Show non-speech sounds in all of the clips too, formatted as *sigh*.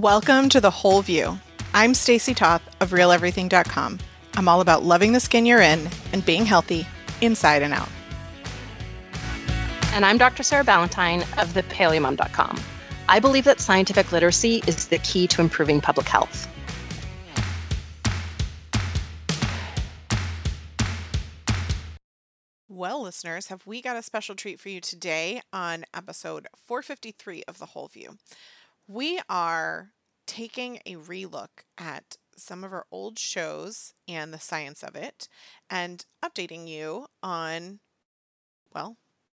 Welcome to The Whole View. I'm Stacy Toth of RealEverything.com. I'm all about loving the skin you're in and being healthy inside and out. And I'm Dr. Sarah Ballantyne of thepaleomom.com. I believe that scientific literacy is the key to improving public health. Well, listeners, have we got a special treat for you today on episode 453 of The Whole View? We are taking a relook at some of our old shows and the science of it and updating you on, well,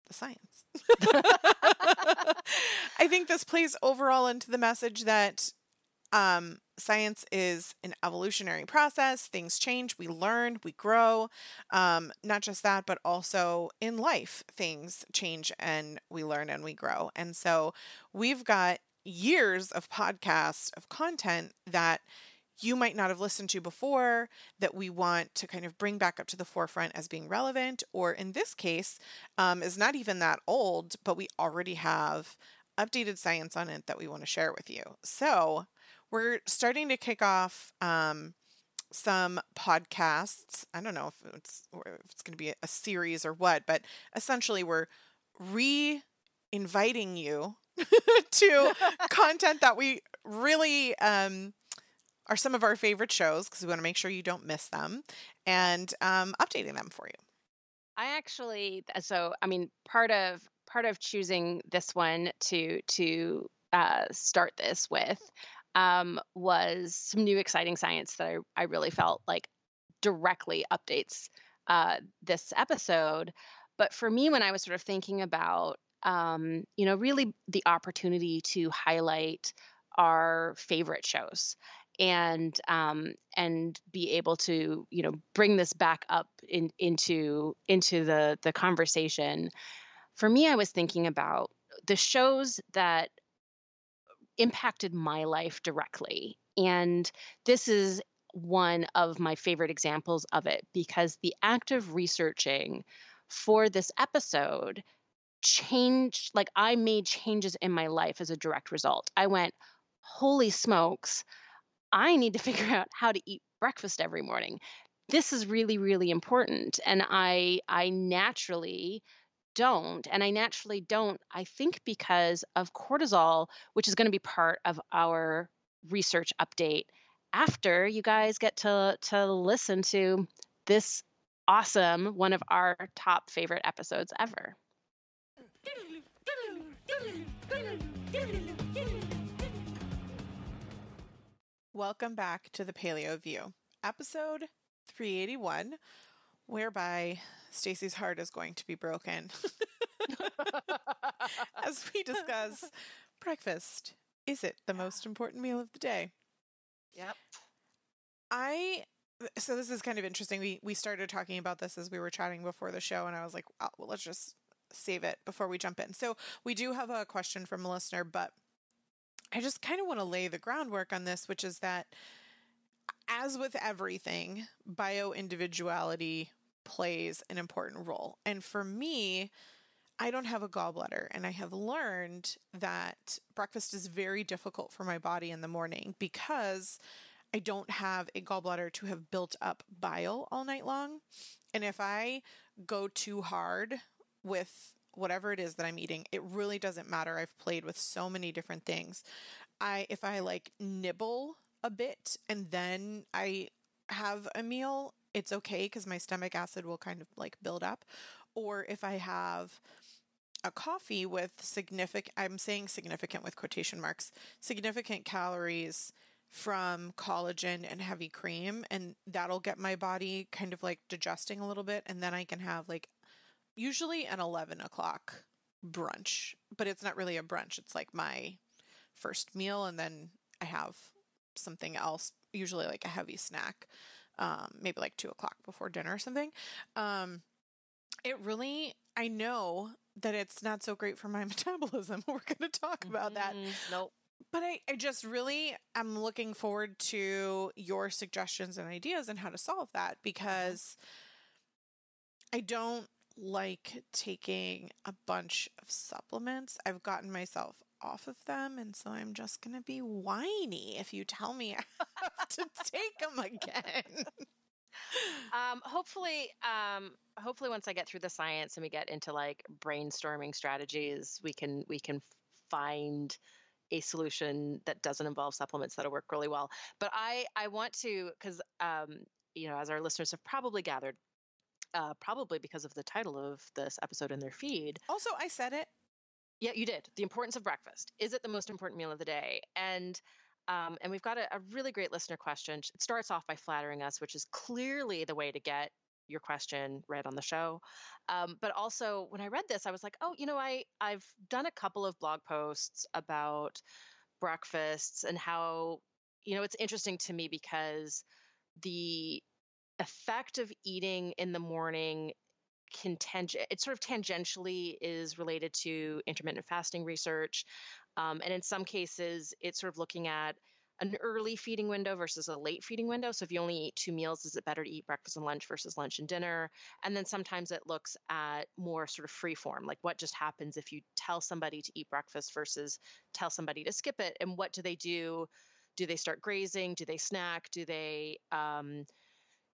the science. *laughs* I think this plays overall into the message that um, science is an evolutionary process. Things change, we learn, we grow. Um, not just that, but also in life, things change and we learn and we grow. And so we've got years of podcasts of content that you might not have listened to before that we want to kind of bring back up to the forefront as being relevant, or in this case, um, is not even that old, but we already have updated science on it that we want to share with you. So we're starting to kick off um, some podcasts. I don't know if it's if it's going to be a series or what, but essentially we're re inviting you *laughs* to content that we really um, are some of our favorite shows because we want to make sure you don't miss them and um, updating them for you. I actually so I mean part of part of choosing this one to to uh, start this with um, was some new exciting science that I, I really felt like directly updates uh, this episode. But for me, when I was sort of thinking about um, you know, really the opportunity to highlight our favorite shows and um, and be able to you know bring this back up in, into into the the conversation. For me, I was thinking about the shows that impacted my life directly, and this is one of my favorite examples of it because the act of researching for this episode changed like I made changes in my life as a direct result. I went, "Holy smokes, I need to *laughs* figure out how to eat breakfast every morning. This is really really important." And I I naturally don't and I naturally don't I think because of cortisol, which is going to be part of our research update after you guys get to to listen to this awesome one of our top favorite episodes ever. Welcome back to the Paleo View, episode 381, whereby Stacy's heart is going to be broken *laughs* as we discuss breakfast. Is it the most important meal of the day? Yep. I so this is kind of interesting. We we started talking about this as we were chatting before the show, and I was like, oh, well, let's just save it before we jump in. So we do have a question from a listener, but I just kind of want to lay the groundwork on this, which is that as with everything, bio individuality plays an important role. And for me, I don't have a gallbladder, and I have learned that breakfast is very difficult for my body in the morning because I don't have a gallbladder to have built up bile all night long. And if I go too hard with whatever it is that I'm eating, it really doesn't matter. I've played with so many different things. I if I like nibble a bit and then I have a meal, it's okay cuz my stomach acid will kind of like build up. Or if I have a coffee with significant I'm saying significant with quotation marks, significant calories from collagen and heavy cream and that'll get my body kind of like digesting a little bit and then I can have like usually an 11 o'clock brunch, but it's not really a brunch. It's like my first meal, and then I have something else, usually like a heavy snack, um, maybe like two o'clock before dinner or something. Um, it really, I know that it's not so great for my *laughs* metabolism. *laughs* We're going to talk about mm-hmm. that. Nope. But I, I just really am looking forward to your suggestions and ideas and how to solve that mm-hmm. because I don't like taking a bunch of supplements. I've gotten myself off of them, and so I'm just gonna be whiny if you tell me *laughs* I have to take them again. um, hopefully, um, hopefully, once I get through the science and we get into like brainstorming strategies, we can we can find a solution that doesn't involve supplements that'll work really well. But I I want to because um, you know as our listeners have probably gathered, uh, probably because of the title of this episode in their feed. Also, I said it. Yeah, you did. The importance of breakfast. Is it the most important meal of the day? And um, and we've got a, a really great listener question. It starts off by flattering us, which is clearly the way to get your question read on the show. Um, but also, when I read this, I was like, oh, you know, I I've done a couple of blog posts about breakfasts and how you know it's interesting to me because the effect of eating in the morning can tang- it sort of tangentially is related to intermittent fasting research um, and in some cases it's sort of looking at an early feeding window versus a late feeding window. So if you only eat two meals, is it better to eat breakfast and lunch versus lunch and dinner? And then sometimes it looks at more sort of free form, like what just happens if you tell somebody to eat breakfast versus tell somebody to skip it, and what do they do? Do they start grazing? Do they snack? Do they um,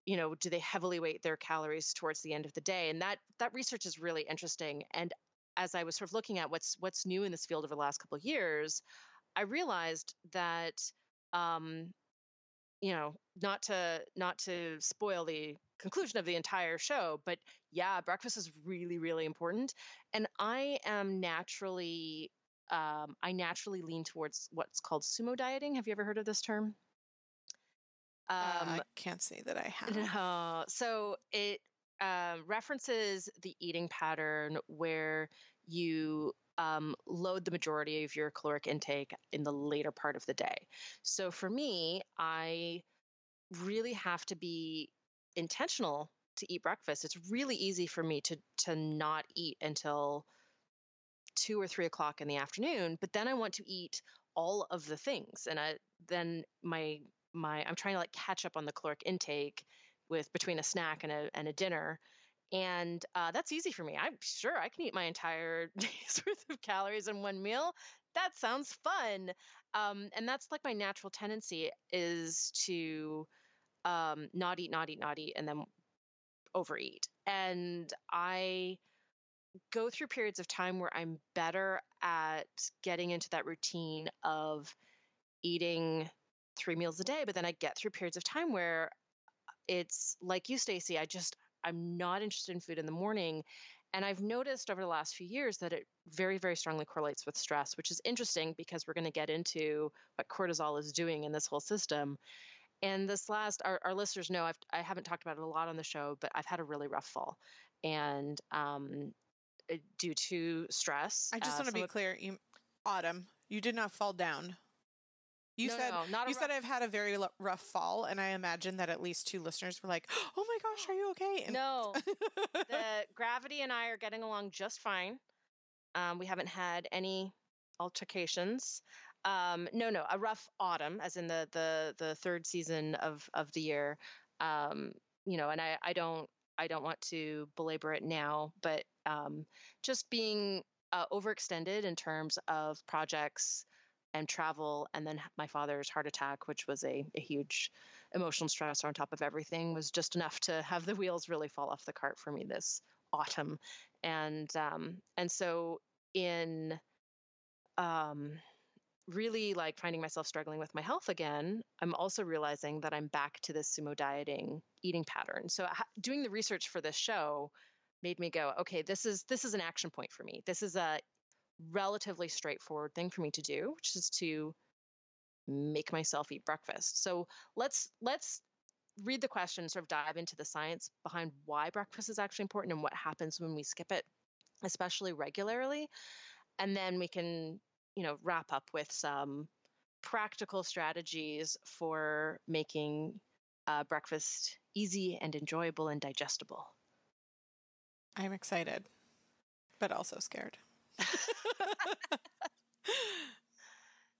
you know do they heavily weight their calories towards the end of the day and that that research is really interesting and as i was sort of looking at what's what's new in this field over the last couple of years i realized that um, you know, not to not to spoil the conclusion of the entire show, but yeah, breakfast is really really important, and I am naturally um, I naturally lean towards what's called sumo dieting. Have you ever heard of this term? Um, uh, I can't say that I *laughs* have. No. So it uh, references the eating pattern where you um, load the majority of your caloric intake in the later part of the day. So for me, I really have to be intentional to eat breakfast. It's really easy for me to to not eat until two or three o'clock in the afternoon, but then I want to eat all of the things, and I then my my I'm trying to like catch up on the caloric intake with between a snack and a and a dinner and uh, that's easy for me. I'm sure I can eat my entire *laughs* day's worth of calories in one meal. That sounds fun. Um, and that's like my natural tendency is to um, not eat, not eat, not eat, and then overeat. And I go through periods of time where I'm better at getting into that routine of eating three meals a day, but then I get through periods of time where it's like you, Stacy. I just I'm not interested in food in the morning. And I've noticed over the last few years that it very, very strongly correlates with stress, which is interesting because we're going to get into what cortisol is doing in this whole system. And this last, our, our listeners know I've, I haven't talked about it a lot on the show, but I've had a really rough fall. And um, due to stress. I just uh, want to be clear, you, Autumn, you did not fall down. You no, said no, you rough- said I've had a very rough fall, and I imagine that at least two listeners were like, *gasps* "Oh my gosh, are you okay?" And- no, *laughs* the gravity and I are getting along just fine. Um, we haven't had any altercations. Um, no, no, a rough autumn, as in the the the third season of of the year. Um, you know, and I I don't I don't want to belabor it now, but um, just being uh, overextended in terms of projects and travel and then my father's heart attack which was a, a huge emotional stressor on top of everything was just enough to have the wheels really fall off the cart for me this autumn. And um, and so in um, really like finding myself struggling with my health again i'm also realizing that i'm back to this sumo dieting eating pattern. So doing the research for this show made me go okay this is this is an action point for me. This is a relatively straightforward thing for me to do, which is to make myself eat breakfast. So let's let's read the question, sort of dive into the science behind why breakfast is actually important and what happens when we skip it, especially regularly. And then we can, you know, wrap up with some practical strategies for making uh, breakfast easy and enjoyable and digestible. I'm excited, but also scared. *laughs*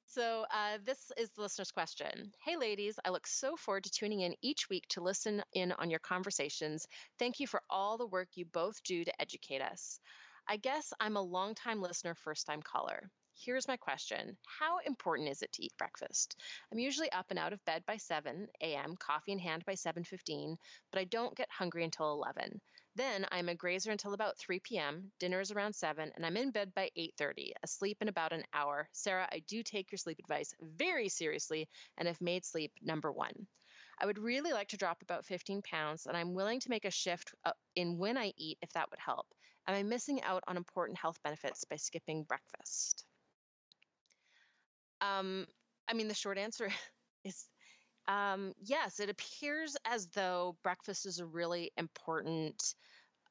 so, uh, this is the listener's question. Hey, ladies, I look so forward to tuning in each week to listen in on your conversations. Thank you for all the work you both do to educate us. I guess I'm a longtime listener, first time caller. here's my question How important is it to eat breakfast? I'm usually up and out of bed by 7 a.m., coffee in hand by 7:15, but I don't get hungry until 11. Then I'm a grazer until about 3 p.m. Dinner is around 7, and I'm in bed by 8:30, asleep in about an hour. Sarah, I do take your sleep advice very seriously and have made sleep number one. I would really like to drop about 15 pounds, and I'm willing to make a shift uh, in when I eat if that would help. Am I missing out on important health benefits by skipping breakfast? Um, I mean, the short answer *laughs* is um, yes, it appears as though breakfast is a really important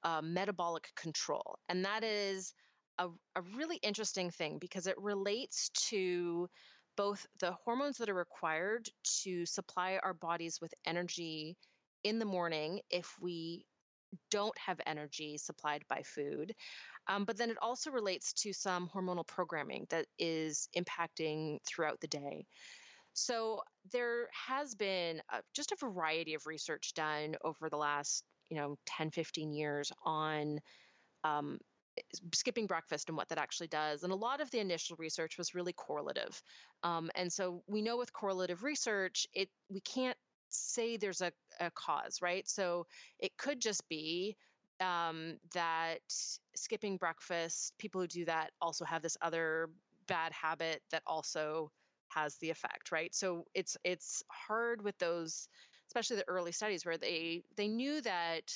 uh, metabolic control. And that is a, a really interesting thing because it relates to both the hormones that are required to supply our bodies with energy in the morning if we don't have energy supplied by food. Um, but then it also relates to some hormonal programming that is impacting throughout the day. So there has been a, just a variety of research done over the last, you know, 10, 15 years on um, skipping breakfast and what that actually does. And a lot of the initial research was really correlative. Um, and so we know with correlative research, it we can't say there's a, a cause, right? So it could just be um, that skipping breakfast, people who do that also have this other bad habit that also has the effect, right? So it's it's hard with those, especially the early studies where they they knew that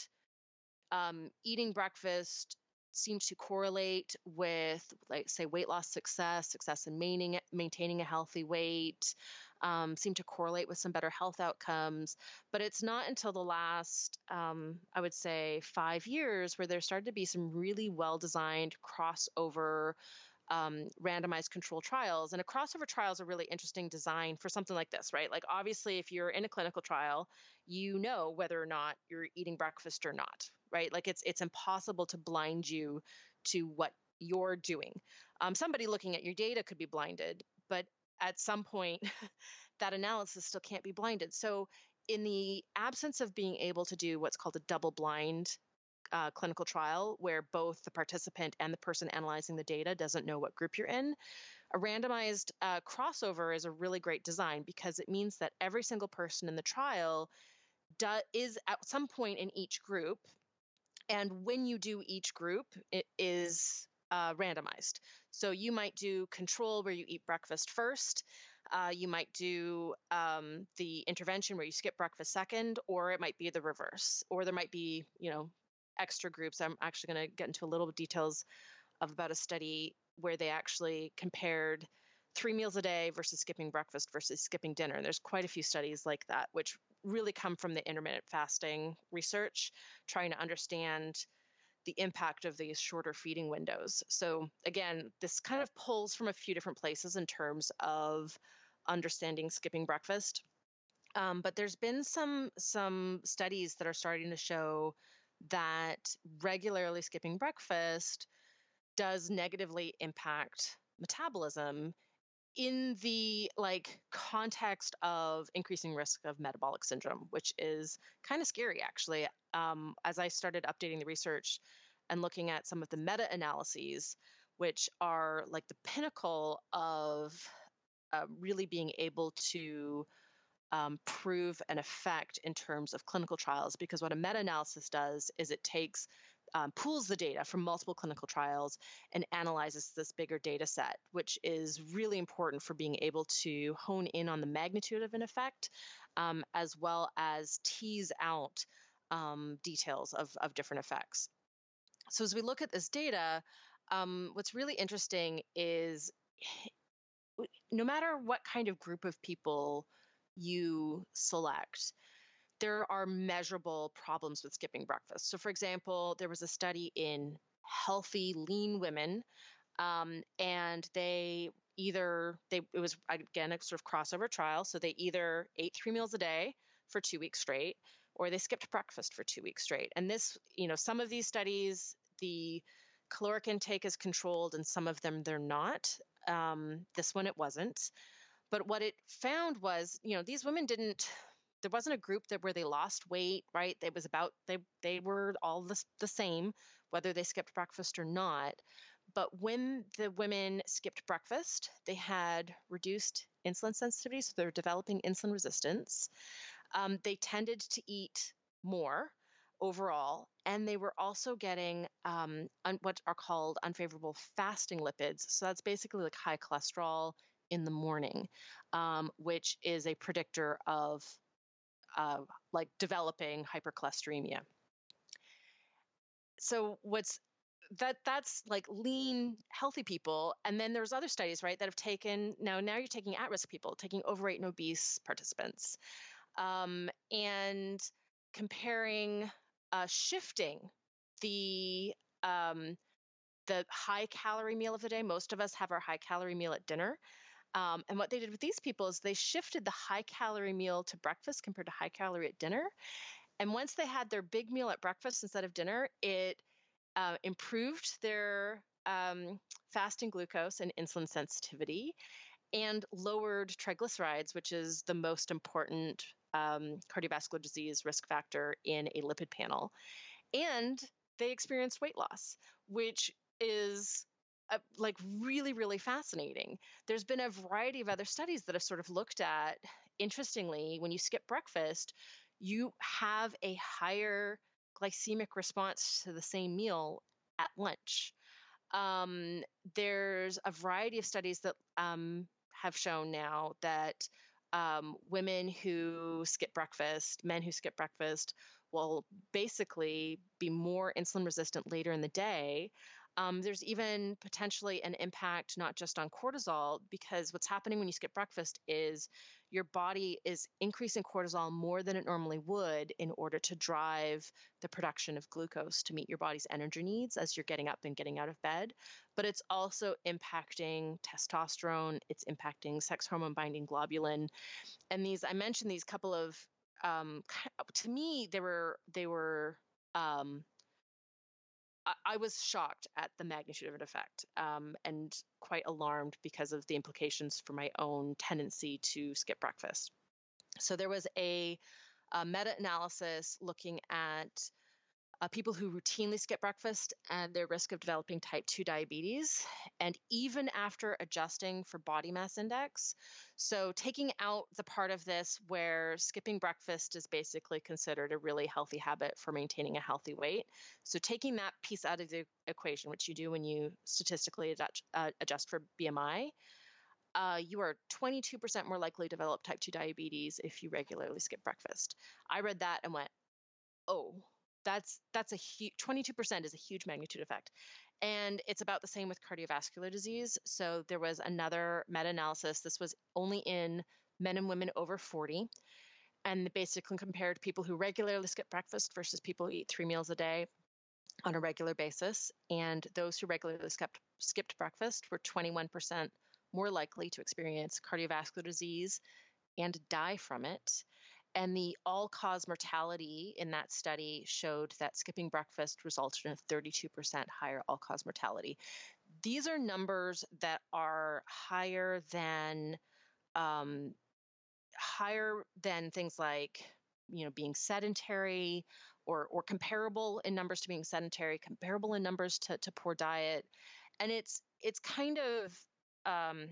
um, eating breakfast seemed to correlate with, like, say, weight loss success, success in maintaining maintaining a healthy weight, um, seem to correlate with some better health outcomes. But it's not until the last, um, I would say, five years where there started to be some really well designed crossover um, randomized control trials. And a crossover trial is a really interesting design for something like this, right? Like, obviously, if you're in a clinical trial, you know whether or not you're eating breakfast or not, right? Like, it's it's impossible to blind you to what you're doing. Um, somebody looking at your data could be blinded, but at some point, *laughs* that analysis still can't be blinded. So, in the absence of being able to do what's called a double blind uh, clinical trial where both the participant and the person analyzing the data doesn't know what group you're in. A randomized uh, crossover is a really great design because it means that every single person in the trial do, is at some point in each group. And when you do each group, it is uh, randomized. So you might do control where you eat breakfast first. Uh, you might do um, the intervention where you skip breakfast second, or it might be the reverse, or there might be, you know, extra groups. I'm actually going to get into a little details of about a study where they actually compared three meals a day versus skipping breakfast versus skipping dinner. And there's quite a few studies like that, which really come from the intermittent fasting research, trying to understand the impact of these shorter feeding windows. So, again, this kind of pulls from a few different places in terms of understanding skipping breakfast. Um, but there's been some some studies that are starting to show that regularly skipping breakfast does negatively impact metabolism in the like context of increasing risk of metabolic syndrome which is kind of scary actually. Um, as i started updating the research and looking at some of the meta-analyses which are like the pinnacle of uh, really being able to um, prove an effect in terms of clinical trials because what a meta analysis does is it takes um, pools the data from multiple clinical trials and analyzes this bigger data set, which is really important for being able to hone in on the magnitude of an effect um, as well as tease out um, details of, of different effects. So, as we look at this data, um, what's really interesting is *sighs* no matter what kind of group of people you select, there are measurable problems with skipping breakfast. So, for example, there was a study in healthy, lean women, um, and they either they it was again a sort of crossover trial. So they either ate three meals a day for two weeks straight, or they skipped breakfast for two weeks straight. And this, you know, some of these studies, the caloric intake is controlled, and some of them they're not. Um, this one it wasn't. But what it found was, you know, these women didn't there wasn't a group that where they lost weight, right? It was about they they were all the, the same, whether they skipped breakfast or not. but when the women skipped breakfast, they had reduced insulin sensitivity, so they're developing insulin resistance. Um, they tended to eat more overall, and they were also getting um, un- what are called unfavorable fasting lipids. So that's basically like high cholesterol in the morning, um, which is a predictor of uh, like developing hypercholesteremia. So what's that that's like lean healthy people and then there's other studies right that have taken now now you're taking at-risk people taking overweight and obese participants um, and comparing uh, shifting the um, the high calorie meal of the day most of us have our high calorie meal at dinner um, and what they did with these people is they shifted the high calorie meal to breakfast compared to high calorie at dinner and once they had their big meal at breakfast instead of dinner it uh, improved their um, fasting glucose and insulin sensitivity and lowered triglycerides, which is the most important um, cardiovascular disease risk factor in a lipid panel. And they experienced weight loss, which is uh, like really, really fascinating. There's been a variety of other studies that have sort of looked at, interestingly, when you skip breakfast, you have a higher glycemic response to the same meal at lunch. Um, there's a variety of studies that um, have shown now that um, women who skip breakfast, men who skip breakfast, will basically be more insulin resistant later in the day. Um, there's even potentially an impact not just on cortisol, because what's happening when you skip breakfast is your body is increasing cortisol more than it normally would in order to drive the production of glucose to meet your body's energy needs as you're getting up and getting out of bed. But it's also impacting testosterone, it's impacting sex hormone binding globulin. And these, I mentioned these couple of, um, to me, they were, they were, um, I, was shocked at the magnitude of an effect um, and quite alarmed because of the implications for my own tendency to skip breakfast. So there was a, a meta analysis looking at uh, people who routinely skip breakfast and their risk of developing type 2 diabetes, and even after adjusting for body mass index. So, taking out the part of this where skipping breakfast is basically considered a really healthy habit for maintaining a healthy weight. So, taking that piece out of the equation, which you do when you statistically adjust, uh, adjust for BMI. Uh, you are 22% more likely to develop type 2 diabetes if you regularly skip breakfast. I read that and went, oh, that's that's a huge 22% is a huge magnitude effect. And it's about the same with cardiovascular disease. So there was another meta-analysis. This was only in men and women over 40 and they basically compared people who regularly skip breakfast versus people who eat three meals a day on a regular basis. And those who regularly skipped, skipped breakfast were 21% more likely to experience cardiovascular disease and die from it and the all cause mortality in that study showed that skipping breakfast resulted in a 32% higher all cause mortality. These are numbers that are higher than um, higher than things like you know being sedentary or or comparable in numbers to being sedentary, comparable in numbers to, to poor diet. And it's it's kind of um,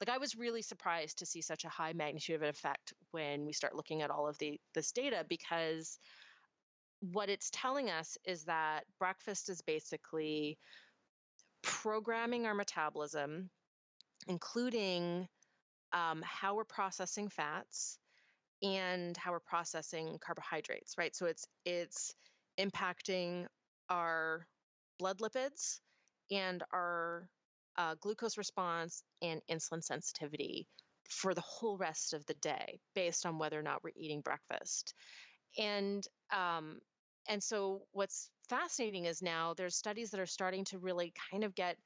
like I was really surprised to see such a high magnitude of an effect when we start looking at all of the this data because what it's telling us is that breakfast is basically programming our metabolism, including um, how we're processing fats and how we're processing carbohydrates, right? So it's it's impacting our blood lipids and our uh, glucose response and insulin sensitivity for the whole rest of the day based on whether or not we're eating breakfast. And um, and so what's fascinating is now there's studies that are starting to really kind of get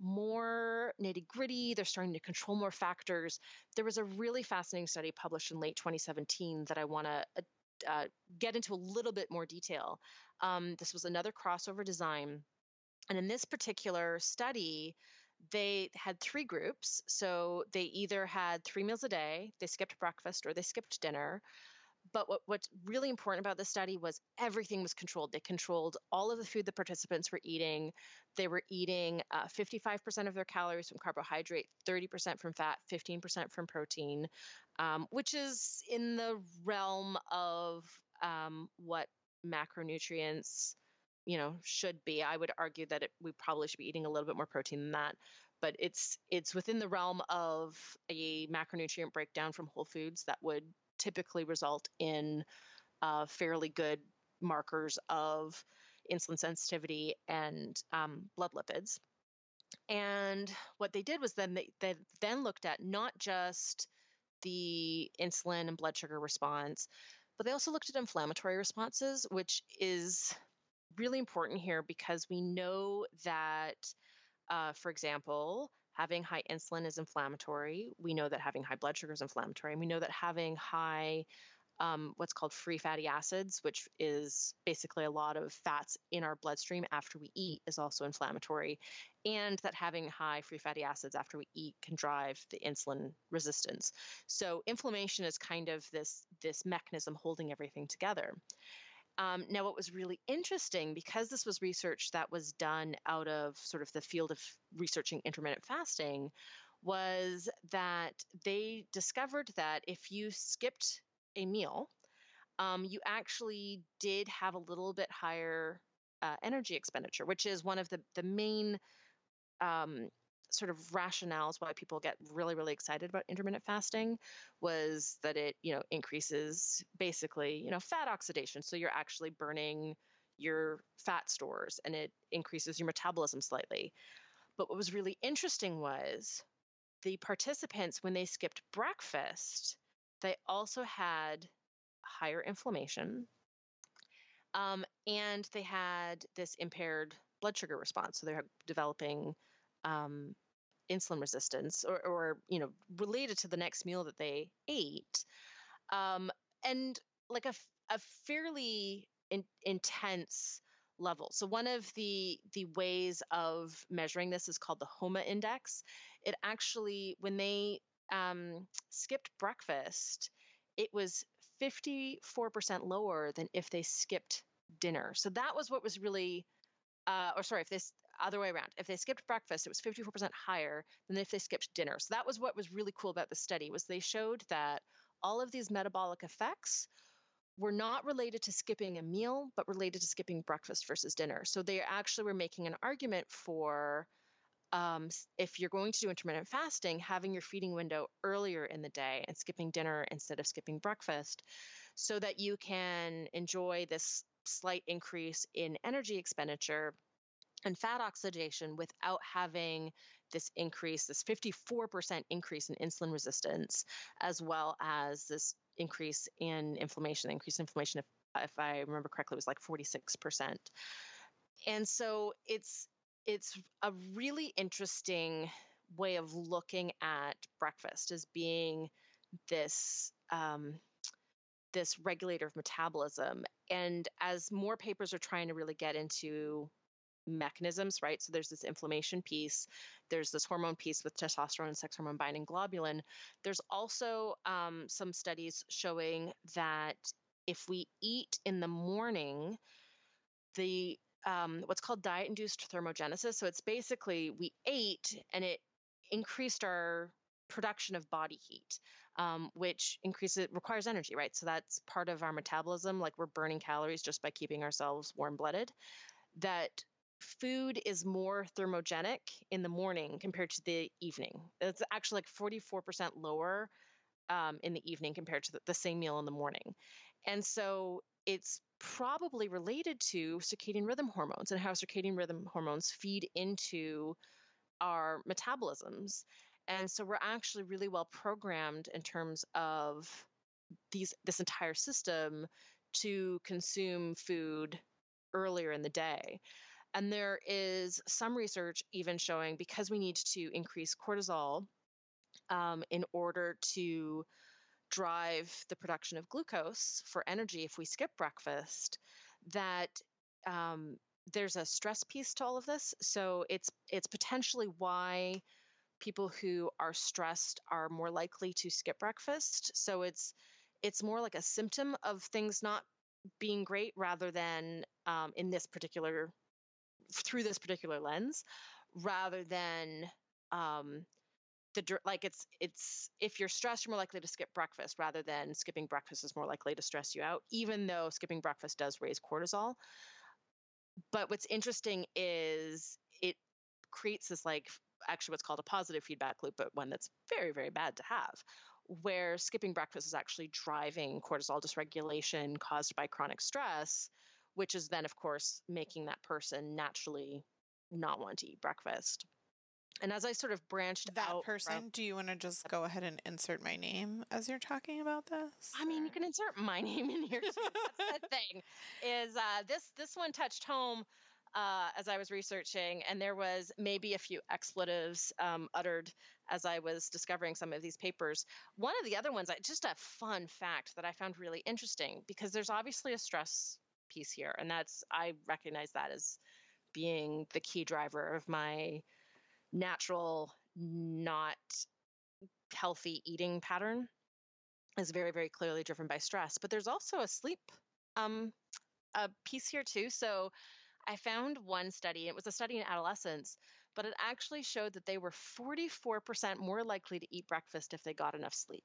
more nitty gritty. They're starting to control more factors. There was a really fascinating study published in late 2017 that I want to uh, uh, get into a little bit more detail. Um, this was another crossover design. And in this particular study, they had three groups. So they either had three meals a day, they skipped breakfast, or they skipped dinner. but what, what's really important about this study was everything was controlled. They controlled all of the food the participants were eating. They were eating uh, 55% of their calories from carbohydrate, 30% from fat, 15% from protein, um, which is in the realm of um, what macronutrients you know should be i would argue that it, we probably should be eating a little bit more protein than that but it's it's within the realm of a macronutrient breakdown from whole foods that would typically result in uh, fairly good markers of insulin sensitivity and um, blood lipids. And what they did was then they, they then looked at not just the insulin and blood sugar response, but they also looked at inflammatory responses, which is really important here because we know that, uh, for example, having high insulin is inflammatory. We know that having high blood sugar is inflammatory. And we know that having high um, what's called free fatty acids, which is basically a lot of fats in our bloodstream after we eat, is also inflammatory, and that having high free fatty acids after we eat can drive the insulin resistance. So inflammation is kind of this this mechanism holding everything together. Um, now, what was really interesting, because this was research that was done out of sort of the field of researching intermittent fasting, was that they discovered that if you skipped a meal, um, you actually did have a little bit higher uh, energy expenditure, which is one of the the main um, sort of rationales why people get really really excited about intermittent fasting was that it you know increases basically you know fat oxidation. So you're actually burning your fat stores and it increases your metabolism slightly. But what was really interesting was the participants when they skipped breakfast they also had higher inflammation um, and they had this impaired blood sugar response. So they're developing um, insulin resistance or, or, you know related to the next meal that they ate um, and like a, a fairly in, intense level. So one of the the ways of measuring this is called the HOMA index. It actually when they um, skipped breakfast it was 54% lower than if they skipped dinner. So that was what was really uh, or sorry, if this other way around, if they skipped breakfast, it was 54% higher than if they skipped dinner. So that was what was really cool about the study was they showed that all of these metabolic effects were not related to skipping a meal, but related to skipping breakfast versus dinner. So they actually were making an argument for um, if you're going to do intermittent fasting, having your feeding window earlier in the day and skipping dinner instead of skipping breakfast, so that you can enjoy this slight increase in energy expenditure and fat oxidation without having this increase, this 54% increase in insulin resistance, as well as this increase in inflammation. The increased inflammation, if, if I remember correctly, was like 46%. And so it's it's a really interesting way of looking at breakfast as being this um, this regulator of metabolism. And as more papers are trying to really get into mechanisms, right? So there's this inflammation piece, there's this hormone piece with testosterone and sex hormone binding globulin. There's also um, some studies showing that if we eat in the morning, the um, what's called diet induced thermogenesis. So it's basically we ate and it increased our production of body heat, um, which increases requires energy, right? So that's part of our metabolism. Like we're burning calories just by keeping ourselves warm blooded. That food is more thermogenic in the morning compared to the evening. It's actually like 44% lower um, in the evening compared to the, the same meal in the morning. And so it's probably related to circadian rhythm hormones and how circadian rhythm hormones feed into our metabolisms. And so we're actually really well programmed in terms of these this entire system to consume food earlier in the day. And there is some research even showing because we need to increase cortisol um, in order to drive the production of glucose for energy if we skip breakfast, that um, there's a stress piece to all of this. So it's it's potentially why people who are stressed are more likely to skip breakfast. So it's it's more like a symptom of things not being great rather than um, in this particular through this particular lens rather than um, the like it's it's if you're stressed you're more likely to skip breakfast rather than skipping breakfast is more likely to stress you out even though skipping breakfast does raise cortisol. But what's interesting is it creates this like actually what's called a positive feedback loop but one that's very very bad to have where skipping breakfast is actually driving cortisol dysregulation caused by chronic stress which is then of course making that person naturally not want to eat breakfast and as I sort of branched out, that out, person, from, do you want to just go ahead and insert my name as you're talking about this? I mean, you can insert my *laughs* name in here too. That's the *laughs* thing. Is uh, this this one touched home uh, as I was researching, and there was maybe a few expletives um, uttered as I was discovering some of these papers. One of the other ones, just a fun fact that I found really interesting because there's obviously a stress piece here, and that's I recognize that as being the key driver of my natural, not healthy eating pattern is very, very clearly driven by stress. But there's also a sleep um, a piece here too. So I found one study, it was a study in adolescents, but it actually showed that they were 44% more likely to eat breakfast if they got enough sleep.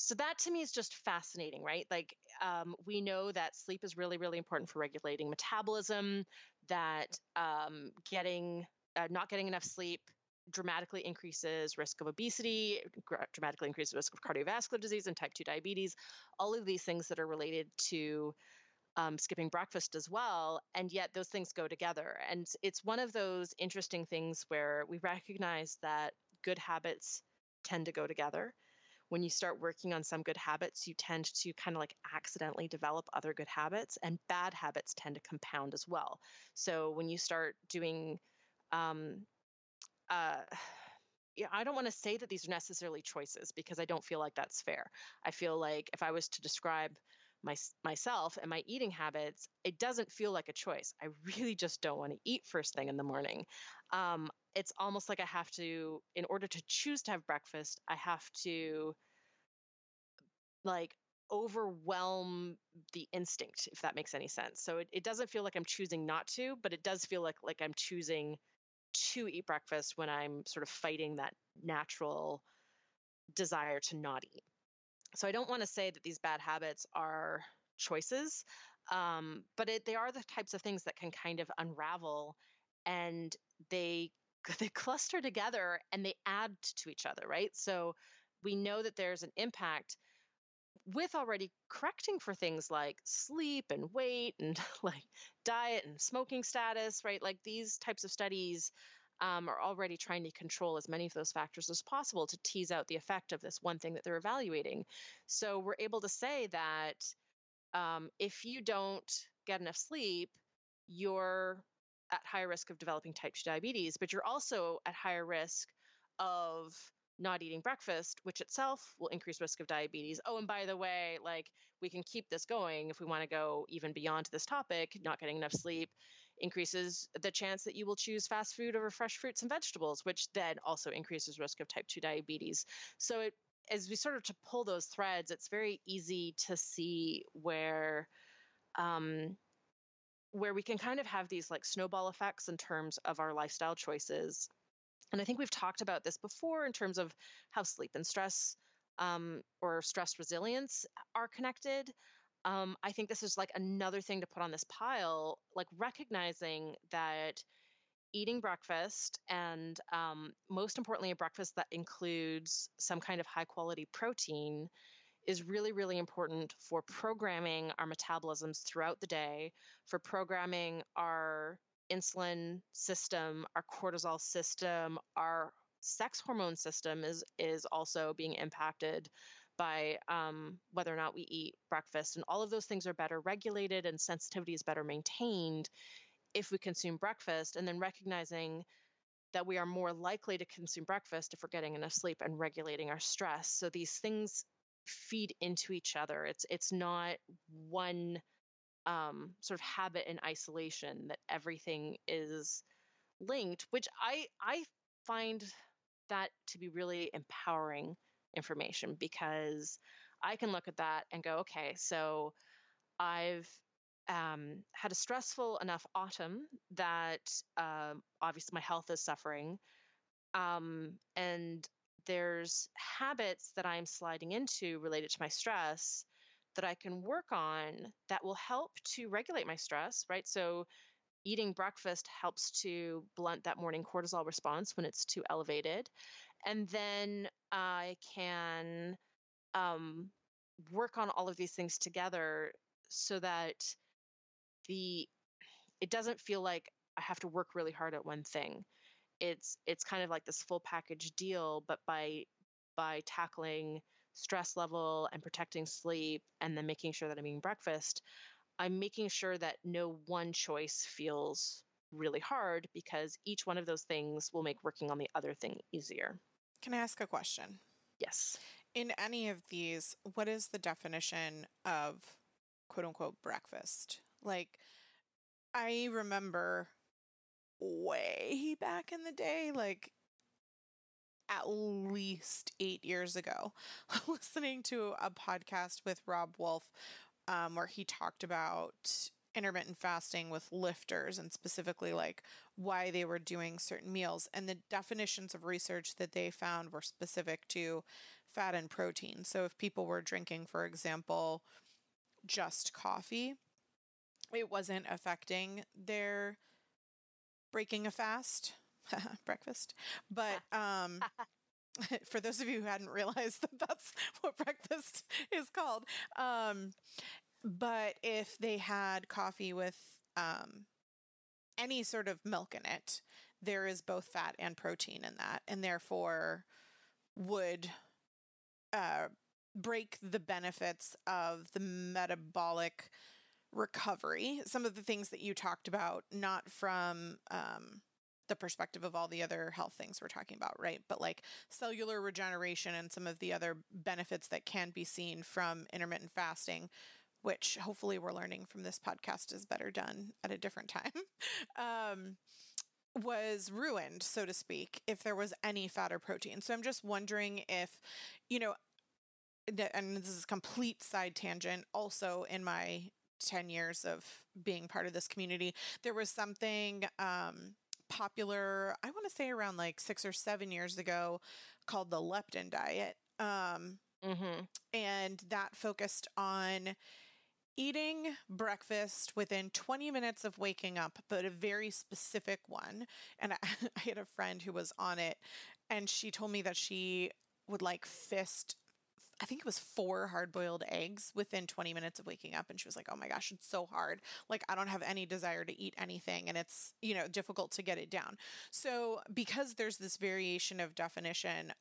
So that to me is just fascinating, right? Like um, we know that sleep is really, really important for regulating metabolism. That um, getting uh, not getting enough sleep dramatically increases risk of obesity, dramatically increases risk of cardiovascular disease and type 2 diabetes, all of these things that are related to um, skipping breakfast as well. And yet those things go together. And it's one of those interesting things where we recognize that good habits tend to go together. When you start working on some good habits, you tend to kind of like accidentally develop other good habits, and bad habits tend to compound as well. So when you start doing um, uh, *sighs* yeah, I don't want to say that these are necessarily choices because I don't feel like that's fair. I feel like if I was to describe my, myself and my eating habits, it doesn't feel like a choice. I really just don't want to eat first thing in the morning. Um, it's almost like I have to, in order to choose to have breakfast, I have to like overwhelm the instinct, if that makes any sense. So it, it doesn't feel like I'm choosing not to, but it does feel like like I'm choosing to eat breakfast when I'm sort of fighting that natural desire to not eat. So I don't want to say that these bad habits are choices, um, but it, they are the types of things that can kind of unravel and they *laughs* they cluster together and they add to each other, right? So we know that there's an impact with already correcting for things like sleep and weight and *laughs* like diet and smoking status, right? Like these types of studies um, are already trying to control as many of those factors as possible to tease out the effect of this one thing that they're evaluating. So we're able to say that um, if you don't get enough sleep, you're at higher risk of developing type 2 diabetes, but you're also at higher risk of not eating breakfast, which itself will increase risk of diabetes. Oh, and by the way, like we can keep this going if we want to go even beyond this topic, not getting enough sleep increases the chance that you will choose fast food over fresh fruits and vegetables, which then also increases risk of type 2 diabetes. So it as we sort of to pull those threads, it's very easy to see where um, where we can kind of have these like snowball effects in terms of our lifestyle choices and I think we've talked about this before in terms of how sleep and stress um, or stress resilience are connected. Um, I think this is like another thing to put on this pile, like recognizing that eating breakfast and um, most importantly, a breakfast that includes some kind of high quality protein is really, really important for programming our metabolisms throughout the day, for programming our insulin system, our cortisol system, our sex hormone system is is also being impacted by um, whether or not we eat breakfast, and all of those things are better regulated and sensitivity is better maintained if we consume breakfast, and then recognizing that we are more likely to consume breakfast if we're getting enough sleep and regulating our stress. So these things feed into each other. It's it's not one um, sort of habit in isolation that everything is linked which i i find that to be really empowering information because I can look at that and go, okay, so I've um, had a stressful enough autumn that um, obviously my health is suffering. Um, and there's habits that I'm sliding into related to my stress that I can work on that will help to regulate my stress, right? So, eating breakfast helps to blunt that morning cortisol response when it's too elevated. And then I can um, work on all of these things together so that the it doesn't feel like I have to work really hard at one thing. It's it's kind of like this full package deal, but by by tackling stress level and protecting sleep and then making sure that I'm eating breakfast, I'm making sure that no one choice feels really hard because each one of those things will make working on the other thing easier. Can I ask a question? Yes. In any of these, what is the definition of quote unquote breakfast? Like, I remember way back in the day, like at least eight years ago, *laughs* listening to a podcast with Robb Wolf um, where he talked about intermittent fasting with lifters and specifically like why they were doing certain meals and the definitions of research that they found were specific to fat and protein. So if people were drinking for example just coffee, it wasn't affecting their breaking a fast *laughs* breakfast. But *laughs* um *laughs* for those of you who hadn't realized that that's what breakfast is called um but if they had coffee with um any sort of milk in it there is both fat and protein in that and therefore would uh break the benefits of the metabolic recovery. Some of the things that you talked about, not from um, the perspective of all the other health things we're talking about, right? But like cellular regeneration and some of the other benefits that can be seen from intermittent fasting, which hopefully we're learning from this podcast is better done at a different time. *laughs* um, was ruined, so to speak, if there was any fat or protein. So I'm just wondering if, you know, and this is a complete side tangent also in my 10 years of being part of this community, there was something um, popular, I want to say around like six or seven years ago, called the leptin diet. Um, mm-hmm. And that focused on eating breakfast within 20 minutes of waking up, but a very specific one. And I, *laughs* I had a friend who was on it, and she told me that she would like fist I think it was four hard boiled eggs within 20 minutes of waking up. And she was like, oh my gosh, it's so hard. Like, I don't have any desire to eat anything. And it's, you know, difficult to get it down. So, because there's this variation of definition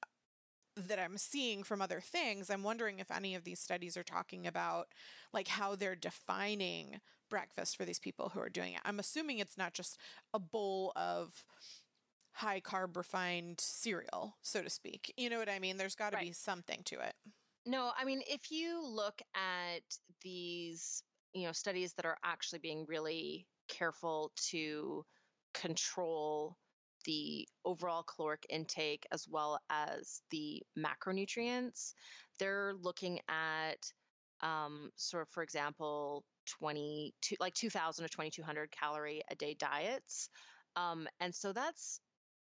that I'm seeing from other things, I'm wondering if any of these studies are talking about like how they're defining breakfast for these people who are doing it. I'm assuming it's not just a bowl of high carb refined cereal, so to speak. You know what I mean? There's got to right. be something to it. No, I mean, if you look at these, you know, studies that are actually being really careful to control the overall caloric intake as well as the macronutrients, they're looking at um, sort of, for example, 20 like 2000 or 2200 calorie a day diets. Um, and so that's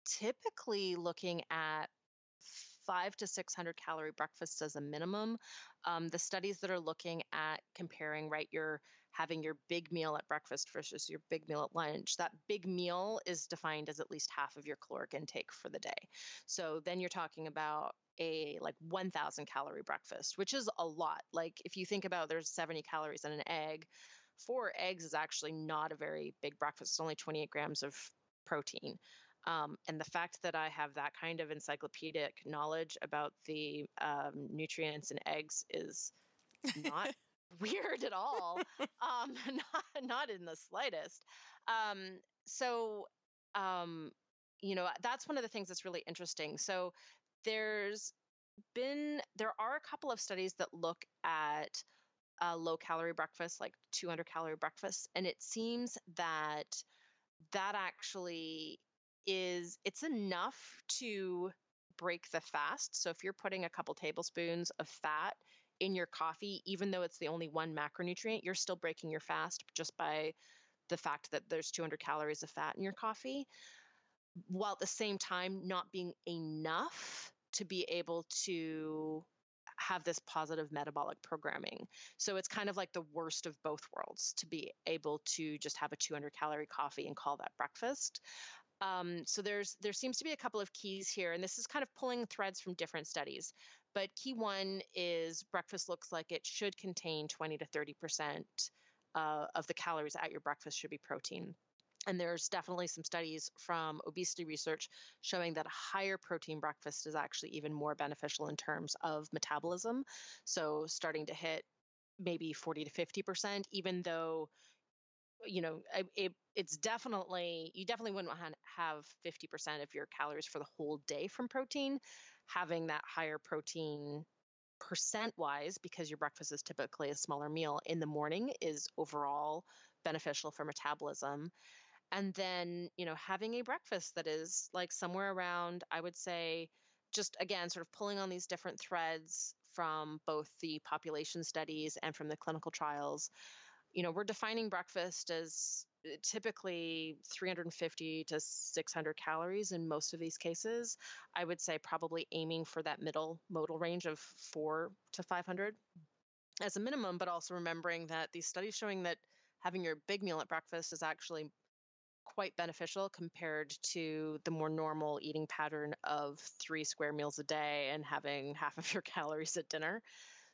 typically looking at five to 600 calorie breakfast as a minimum. Um, the studies that are looking at comparing, right, you're having your big meal at breakfast versus your big meal at lunch, that big meal is defined as at least half of your caloric intake for the day. So then you're talking about a like 1000 calorie breakfast, which is a lot. Like if you think about there's 70 calories in an egg, four eggs is actually not a very big breakfast. It's only 28 grams of protein. Um, and the fact that I have that kind of encyclopedic knowledge about the um, nutrients in eggs is not *laughs* weird at all. Um, *laughs* not, not in the slightest. Um, so, um, you know, that's one of the things that's really interesting. So, there's been, there are a couple of studies that look at a low calorie breakfast, like 200 calorie breakfast, and it seems that that actually is it's enough to break the fast. So if you're putting a couple tablespoons of fat in your coffee, even though it's the only one macronutrient, you're still breaking your fast just by the fact that there's 200 calories of fat in your coffee, while at the same time not being enough to be able to have this positive metabolic programming. So it's kind of like the worst of both worlds to be able to just have a 200 calorie coffee and call that breakfast. Um, so there's there seems to be a couple of keys here, and this is kind of pulling threads from different studies. But key one is breakfast looks like it should contain 20 to 30 percent uh, of the calories at your breakfast should be protein. And there's definitely some studies from obesity research showing that a higher protein breakfast is actually even more beneficial in terms of metabolism. So starting to hit maybe 40 to 50%, even though you know it, it's definitely you definitely wouldn't have 50% of your calories for the whole day from protein. Having that higher protein percent wise because your breakfast is typically a smaller meal in the morning is overall beneficial for metabolism. And then you know having a breakfast that is like somewhere around i would say just again sort of pulling on these different threads from both the population studies and from the clinical trials you know, we're defining breakfast as uh, typically 350 to 600 calories in most of these cases. I would say probably aiming for that middle modal range of four to 500 as a minimum, but also remembering that these studies showing that having your big meal at breakfast is actually quite beneficial compared to the more normal eating pattern of three square meals a day and having half of your *laughs* calories at dinner.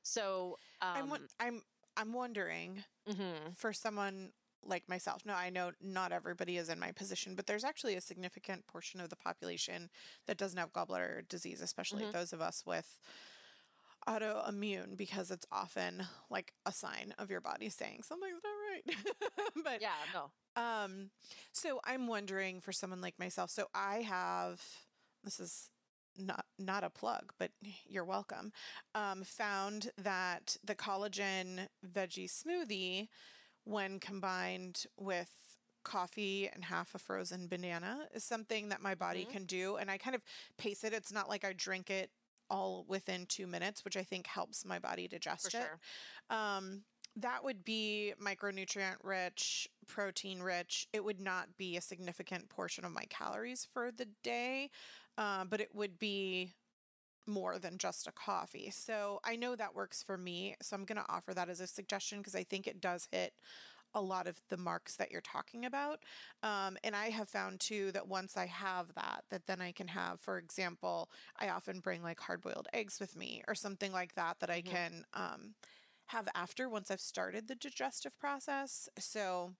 So um, I'm, I'm I'm wondering mm-hmm. for someone like myself. No, I know not everybody is in my position, but there's actually a significant portion of the population that doesn't have gallbladder disease, especially mm-hmm. those of us with autoimmune because it's often like a sign of your body saying something's not right. *laughs* but yeah, no. Um so I'm wondering for someone like myself. So I have this is not not a plug, but you're welcome. Um, found that the collagen veggie smoothie, when combined with coffee and half a frozen banana, is something that my body mm-hmm. can do, and I kind of pace it. It's not like I drink it all within two minutes, which I think helps my body digest For it. Sure. Um, that would be micronutrient rich, protein rich. It would not be a significant portion of my calories for the day, uh, but it would be more than just a coffee. So I know that works for me. So I'm going to offer that as a suggestion because I think it does hit a lot of the marks that you're talking about. Um, and I have found too that once I have that, that then I can have, for example, I often bring like hard boiled eggs with me or something like that that I mm-hmm. can um, have after once I've started the digestive process. So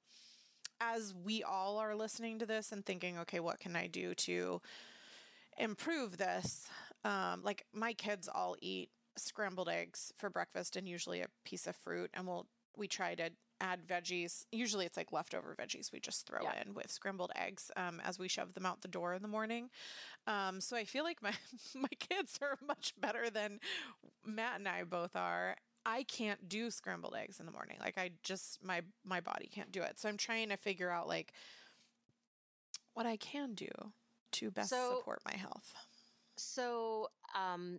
as we all are listening to this and thinking, okay, what can I do to improve this? Um, like my kids all eat scrambled eggs for breakfast and usually a piece of fruit, and we'll we try to add veggies. Usually it's like leftover veggies we just throw yeah. in with scrambled eggs um, as we shove them out the door in the morning. Um, so I feel like my *laughs* my kids are much better than Matt and I both are. I can't do scrambled eggs in the morning. Like I just my my body can't do it. So I'm trying to figure out like what I can do to best so, support my health. So um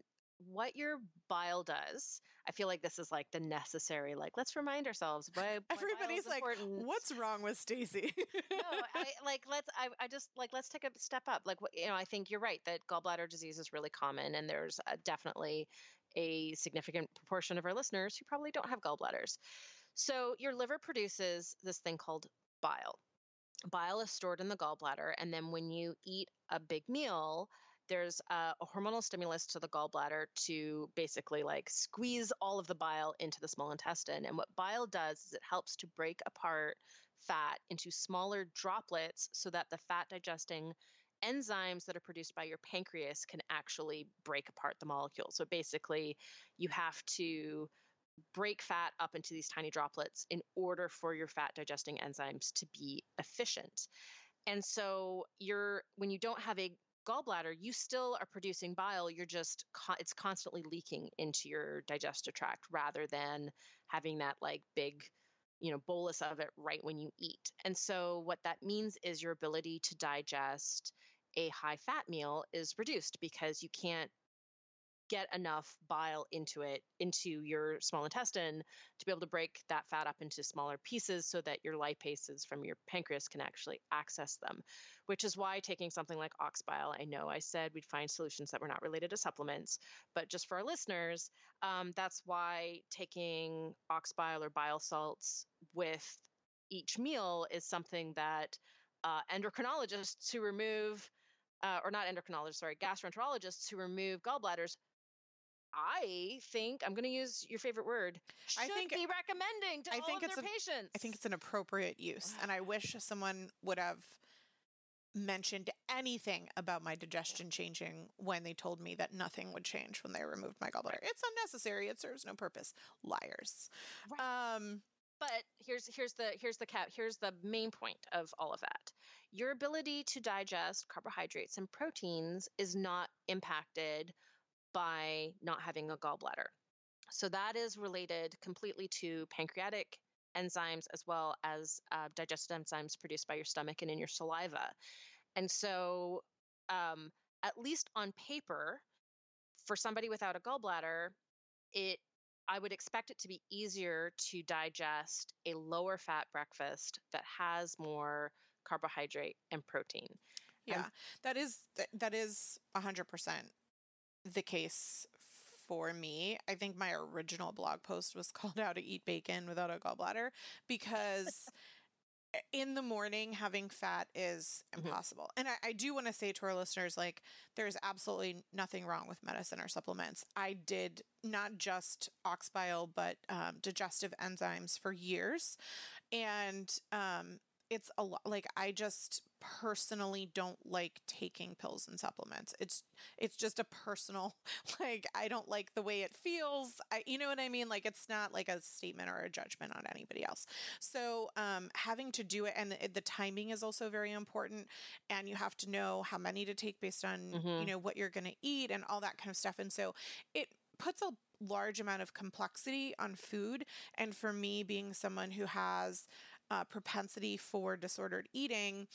what your bile does, I feel like this is like the necessary, like let's remind ourselves. Why, Everybody's like, important. "What's wrong with Stacy?" no, I *laughs* like let's. I, I just like let's take a step up. Like you know, I think you're right that gallbladder disease is really common, and there's definitely a significant proportion of our listeners who probably don't have gallbladders. So your liver produces this thing called bile. Bile is stored in the gallbladder, and then when you eat a big meal, there's a, a, hormonal stimulus to the gallbladder to basically like squeeze all of the bile into the small intestine. And what bile does is it helps to break apart fat into smaller droplets so that the fat digesting enzymes that are produced by your pancreas can actually break apart the molecule. So basically, you have to break fat up into these tiny droplets in order for your fat digesting enzymes to be efficient. And so you're when you don't have a gallbladder, you still are producing bile. You're just it's constantly leaking into your digestive tract rather than having that like big you know bolus of it right when you eat. And so what that means is your ability to digest a high fat meal is reduced because you can't get enough bile into it into your small intestine to be able to break that fat up into smaller pieces so that your lipases from your pancreas can actually access them which is why taking something like ox bile i know i said we'd find solutions that were not related to supplements but just for our listeners um, that's why taking ox bile or bile salts with each meal is something that uh, endocrinologists who remove uh, or not endocrinologists, sorry, gastroenterologists who remove gallbladders I think I'm going to use your favorite word. I think be recommending to I all think of it's their a, patients. I think it's an appropriate use, and I *sighs* wish someone would have mentioned anything about my digestion changing when they told me that nothing would change when they removed my gallbladder. It's unnecessary. It serves no purpose. Liars. Right. Um, but here's here's the here's the cap here's the main point of all of that your ability to digest carbohydrates and proteins is not impacted by not having a gallbladder. So that is related completely to pancreatic enzymes as well as uh, digestive enzymes produced by your stomach and in your saliva. And so, um, at least on paper, for somebody without a gallbladder, it I would expect it to be easier to digest a lower fat breakfast that has more carbohydrate and protein. Yeah, and, that is that is 100% the case for me. I think my original blog post was *laughs* called How to Eat Bacon Without a Gallbladder because *laughs* in the morning having fat is mm-hmm. impossible. Mm-hmm. And I, I do want to say to our listeners, like, there's absolutely nothing wrong with medicine or supplements. I did not just ox bile, but um, digestive enzymes for years. And um, it's a lot like I just personally don't like taking pills and supplements. It's it's just a personal *laughs* like I don't like the way it feels. I you know what I mean? Like it's not like a statement or a judgment on anybody else. So um having to do it and the, the timing is also very important and you have to know how many to take based on mm-hmm. you know what you're going to eat and all that kind of stuff. And so it puts a large amount of complexity on food and for me being someone who has uh, propensity for disordered eating,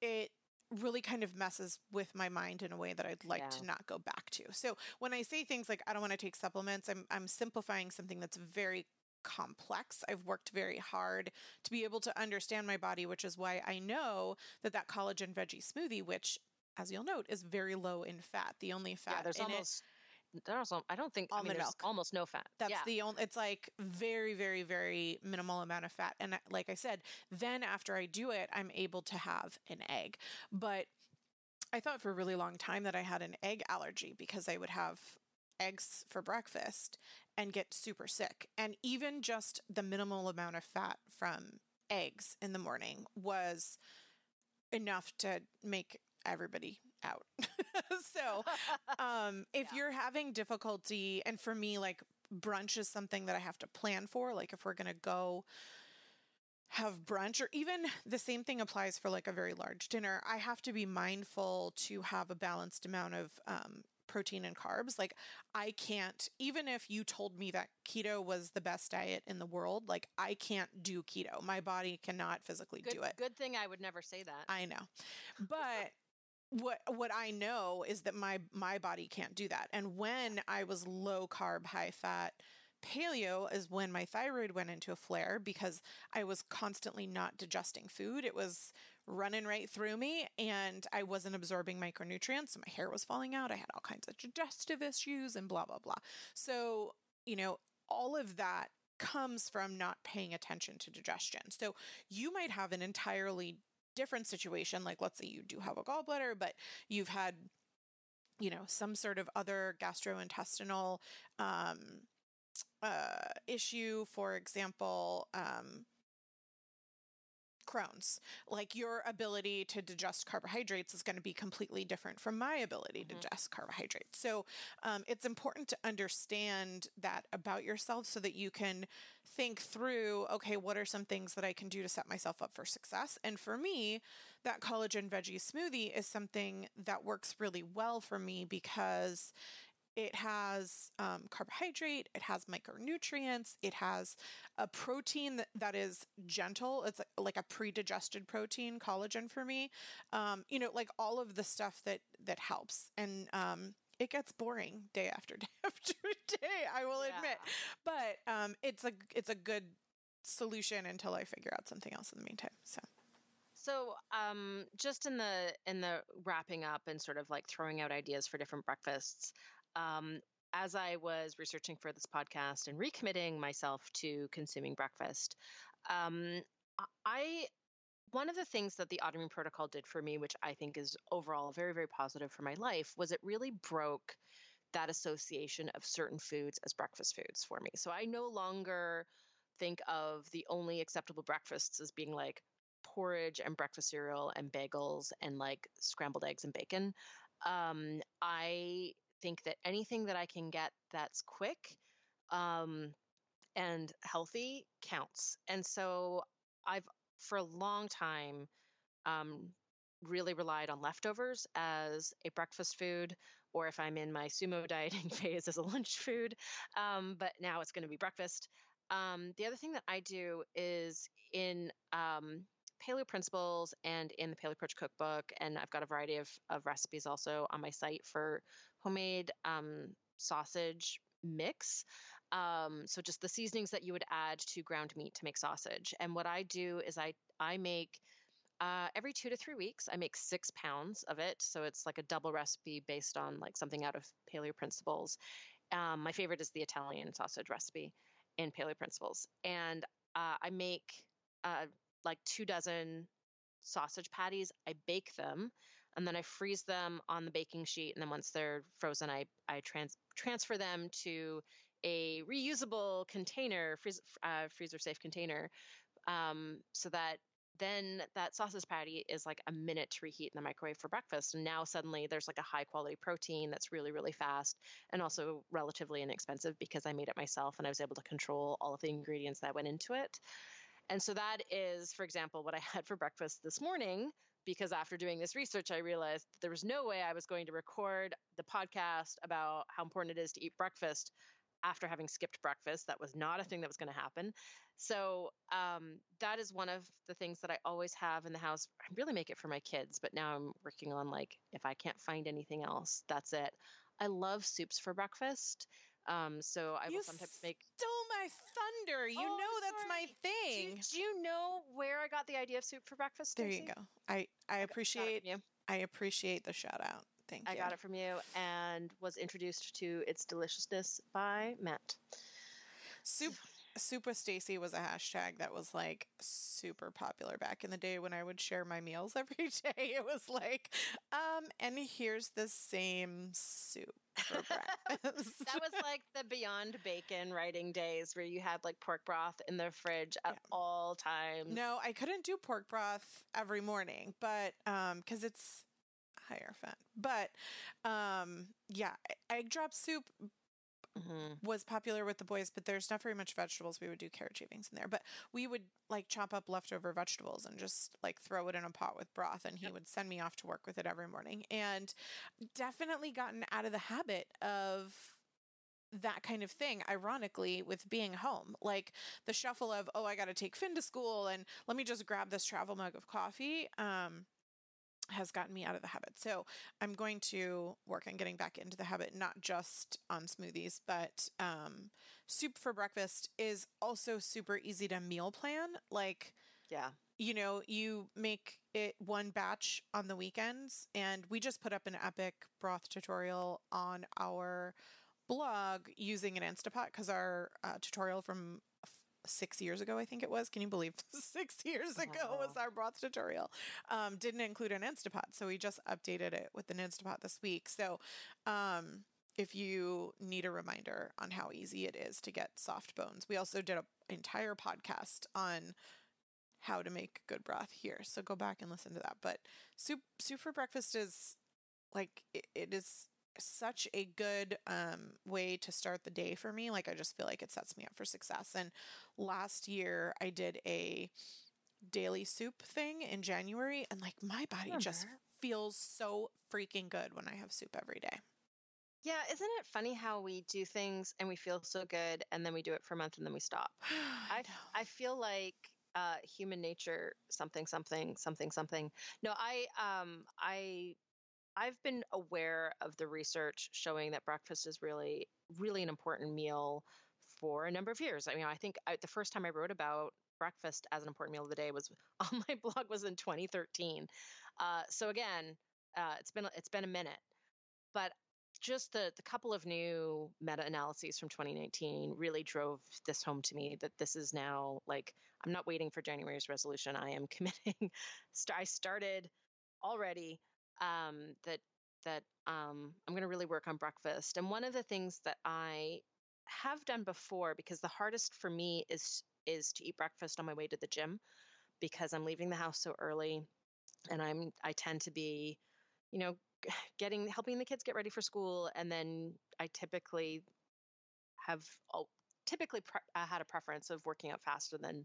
it really kind of messes with my mind in a way that I'd like yeah. to not go back to. So when I say things like I don't want to take supplements, I'm I'm simplifying something that's very complex. I've worked very hard to be able to understand my body, which is why I know that that collagen veggie smoothie, which as you'll note is very low in fat. The only fat yeah, there's almost it, there's I don't think almond I mean, milk almost no fat. That's yeah. the only. It's like very very very minimal amount of fat, and like I said, then after I do it, I'm able to have an egg, but. I thought for a really long time that I had an egg allergy because I would have eggs for breakfast and get super sick. And even just the minimal amount of fat from eggs in the morning was enough to make everybody out. *laughs* so, um, *laughs* if yeah. you're having difficulty, and for me, like brunch is something that I have to plan for, like if we're going to go have brunch or even the same thing applies for like a very large dinner i have to be mindful to have a balanced amount of um, protein and carbs. Like i can't even if you told me that keto was the best diet in the world like i can't do keto. My body cannot physically good, do it. good thing i would never say that. I know. But what what I know is that my my body can't do that. And when I was low carb, high fat, paleo is when my thyroid went into a flare because I was constantly not digesting food. It was running right through me and I wasn't absorbing micronutrients. my hair was falling out. I had all kinds of digestive issues and blah, blah, blah. So, you know, all of that comes from not paying attention to digestion. So you might have an entirely different situation, like let's say you do have a gallbladder, but you've had, you know, some sort of other gastrointestinal um, uh, issue, for example, um, Crohn's. Like your ability to digest carbohydrates is going to be completely different from my ability mm-hmm. to digest carbohydrates. So um, it's important to understand that about yourself so that you can think through okay, what are some things that I can do to set myself up for success? And for me, that collagen veggie smoothie is something that works really well for me because it has um, carbohydrate, it has micronutrients, it has a protein that, that is gentle. It's like a pre-digested protein, collagen for me. Um, you know, like all of the stuff that that helps. And um, it gets boring day after *laughs* day after day. I will Yeah. admit, but um, it's a it's a good solution until I figure out something else in the meantime. So So, um, just in the in the wrapping up and sort of like throwing out ideas for different breakfasts, um, as I was researching for this podcast and recommitting myself to consuming breakfast, um, I- one of the things that the autoimmune protocol did for me, which I think is overall very very positive for my life, was it really broke that association of certain foods as breakfast foods for me. So I no longer think of the only acceptable breakfasts as being like porridge and breakfast cereal and bagels and like scrambled eggs and bacon. Um, I think that anything that I can get that's quick um, and healthy counts. And so I've, for a long time, um, really relied on leftovers as a breakfast food, or if I'm in my sumo *laughs* dieting phase, as a lunch food. Um, but now it's going to be breakfast. Um, the other thing that I do is in um, Paleo Principles and in the Paleo Approach Cookbook, and I've got a variety of, of recipes also on my site for homemade um, sausage mix. Um, so just the seasonings that you would add to ground meat to make sausage. And what I do is I I make uh, every two to three weeks, I make six pounds of it. So it's like a double recipe based on like something out of Paleo Principles. Um, my favorite is the Italian sausage recipe in Paleo Principles, and uh, I make uh, like two dozen sausage patties. I bake them, and then I freeze them on the baking sheet. And then once they're frozen, I I trans- transfer them to a reusable container, freeze, uh, freezer safe container, um, so that then that sausage patty is like a minute to reheat in the microwave for breakfast. And now suddenly there's like a high quality protein that's really, really fast and also relatively inexpensive because I made it myself and I was able to control all of the ingredients that went into it. And so that is, for example, what I *laughs* had for breakfast this morning. Because after doing this research, I realized that there was no way I was going to record the podcast about how important it is to eat breakfast after having skipped breakfast. That was not a thing that was going to happen. So um, that is one of the things that I always have in the house. I really make it for my kids, but now I'm working on like if I can't find anything else, that's it. I love soups for breakfast. Um, so I you will sometimes make. My thunder. You Oh, know that's my sorry. You, thing. do you know where I got the idea of soup for breakfast? There you go. I I appreciate you. I appreciate the shout out. Thank I you. I got it from you and was introduced to its deliciousness by Matt. Soup Soup with Stacy was a hashtag that was like super popular back in the day when I would share my meals *laughs* every day. It was like, um, and here's the same soup for breakfast. that was like the beyond bacon writing days where you had like pork broth in the fridge at Yeah. all times. no, I couldn't do pork broth every morning, but um, because it's higher fat. But um, yeah, egg drop soup Mhm. was popular with the boys, but there's not very much vegetables. We would do carrot shavings in there, but we would like chop up leftover vegetables and just like throw it in a pot with broth, and he Yep. would send me off to work with it every morning. And definitely gotten out of the habit of that kind of thing ironically with being home like the shuffle of oh i got to take finn to school and let me just grab this travel mug of coffee um has gotten me out of the habit. So I'm going to work on getting back into the habit, not just on smoothies, but um, soup for breakfast is also super easy to meal plan. Like, Yeah. you know, you make it one batch on the weekends, and we just put up an epic broth tutorial on our blog using an Instapot because our uh, tutorial from six years ago, I think it was. Can you believe *laughs* six years ago was our broth tutorial? Um, didn't include an Instapot, so we just updated it with an Instapot this week. So, um, if you need a reminder on how easy it is to get soft bones, we also did an entire podcast on how to make good broth here. So go back and listen to that. But soup soup for breakfast is like it, it is such a good um way to start the day for me. Like I just feel like it sets me up for success. And last year I did a daily soup thing in January and like my body just feels so freaking good when I have soup every day. Yeah, isn't it funny how we do things and we feel so good and then we do it for a month and then we stop? *sighs* I know. I feel like uh, human nature something something something something. No, I um I I've been aware of the research showing that breakfast is really, really an important meal for a number of years. I mean, I think I, the first time I wrote about breakfast as an important meal of the day was *laughs* on my blog was in 2013. Uh, so again, uh, it's been it's been a minute, but just the the couple of new meta analyses from 2019 really drove this home to me that this is now like I'm not waiting for January's resolution. I am committing. *laughs* I started already um, that that um, I'm going to really work on breakfast. And one of the things that I have done before, because the hardest for me is is to eat breakfast on my way to the gym, because I'm leaving the house so early, and I'm I tend to be, you know, *sighs* getting helping the kids get ready for school and then i typically have typically pre- I had a preference of working out faster than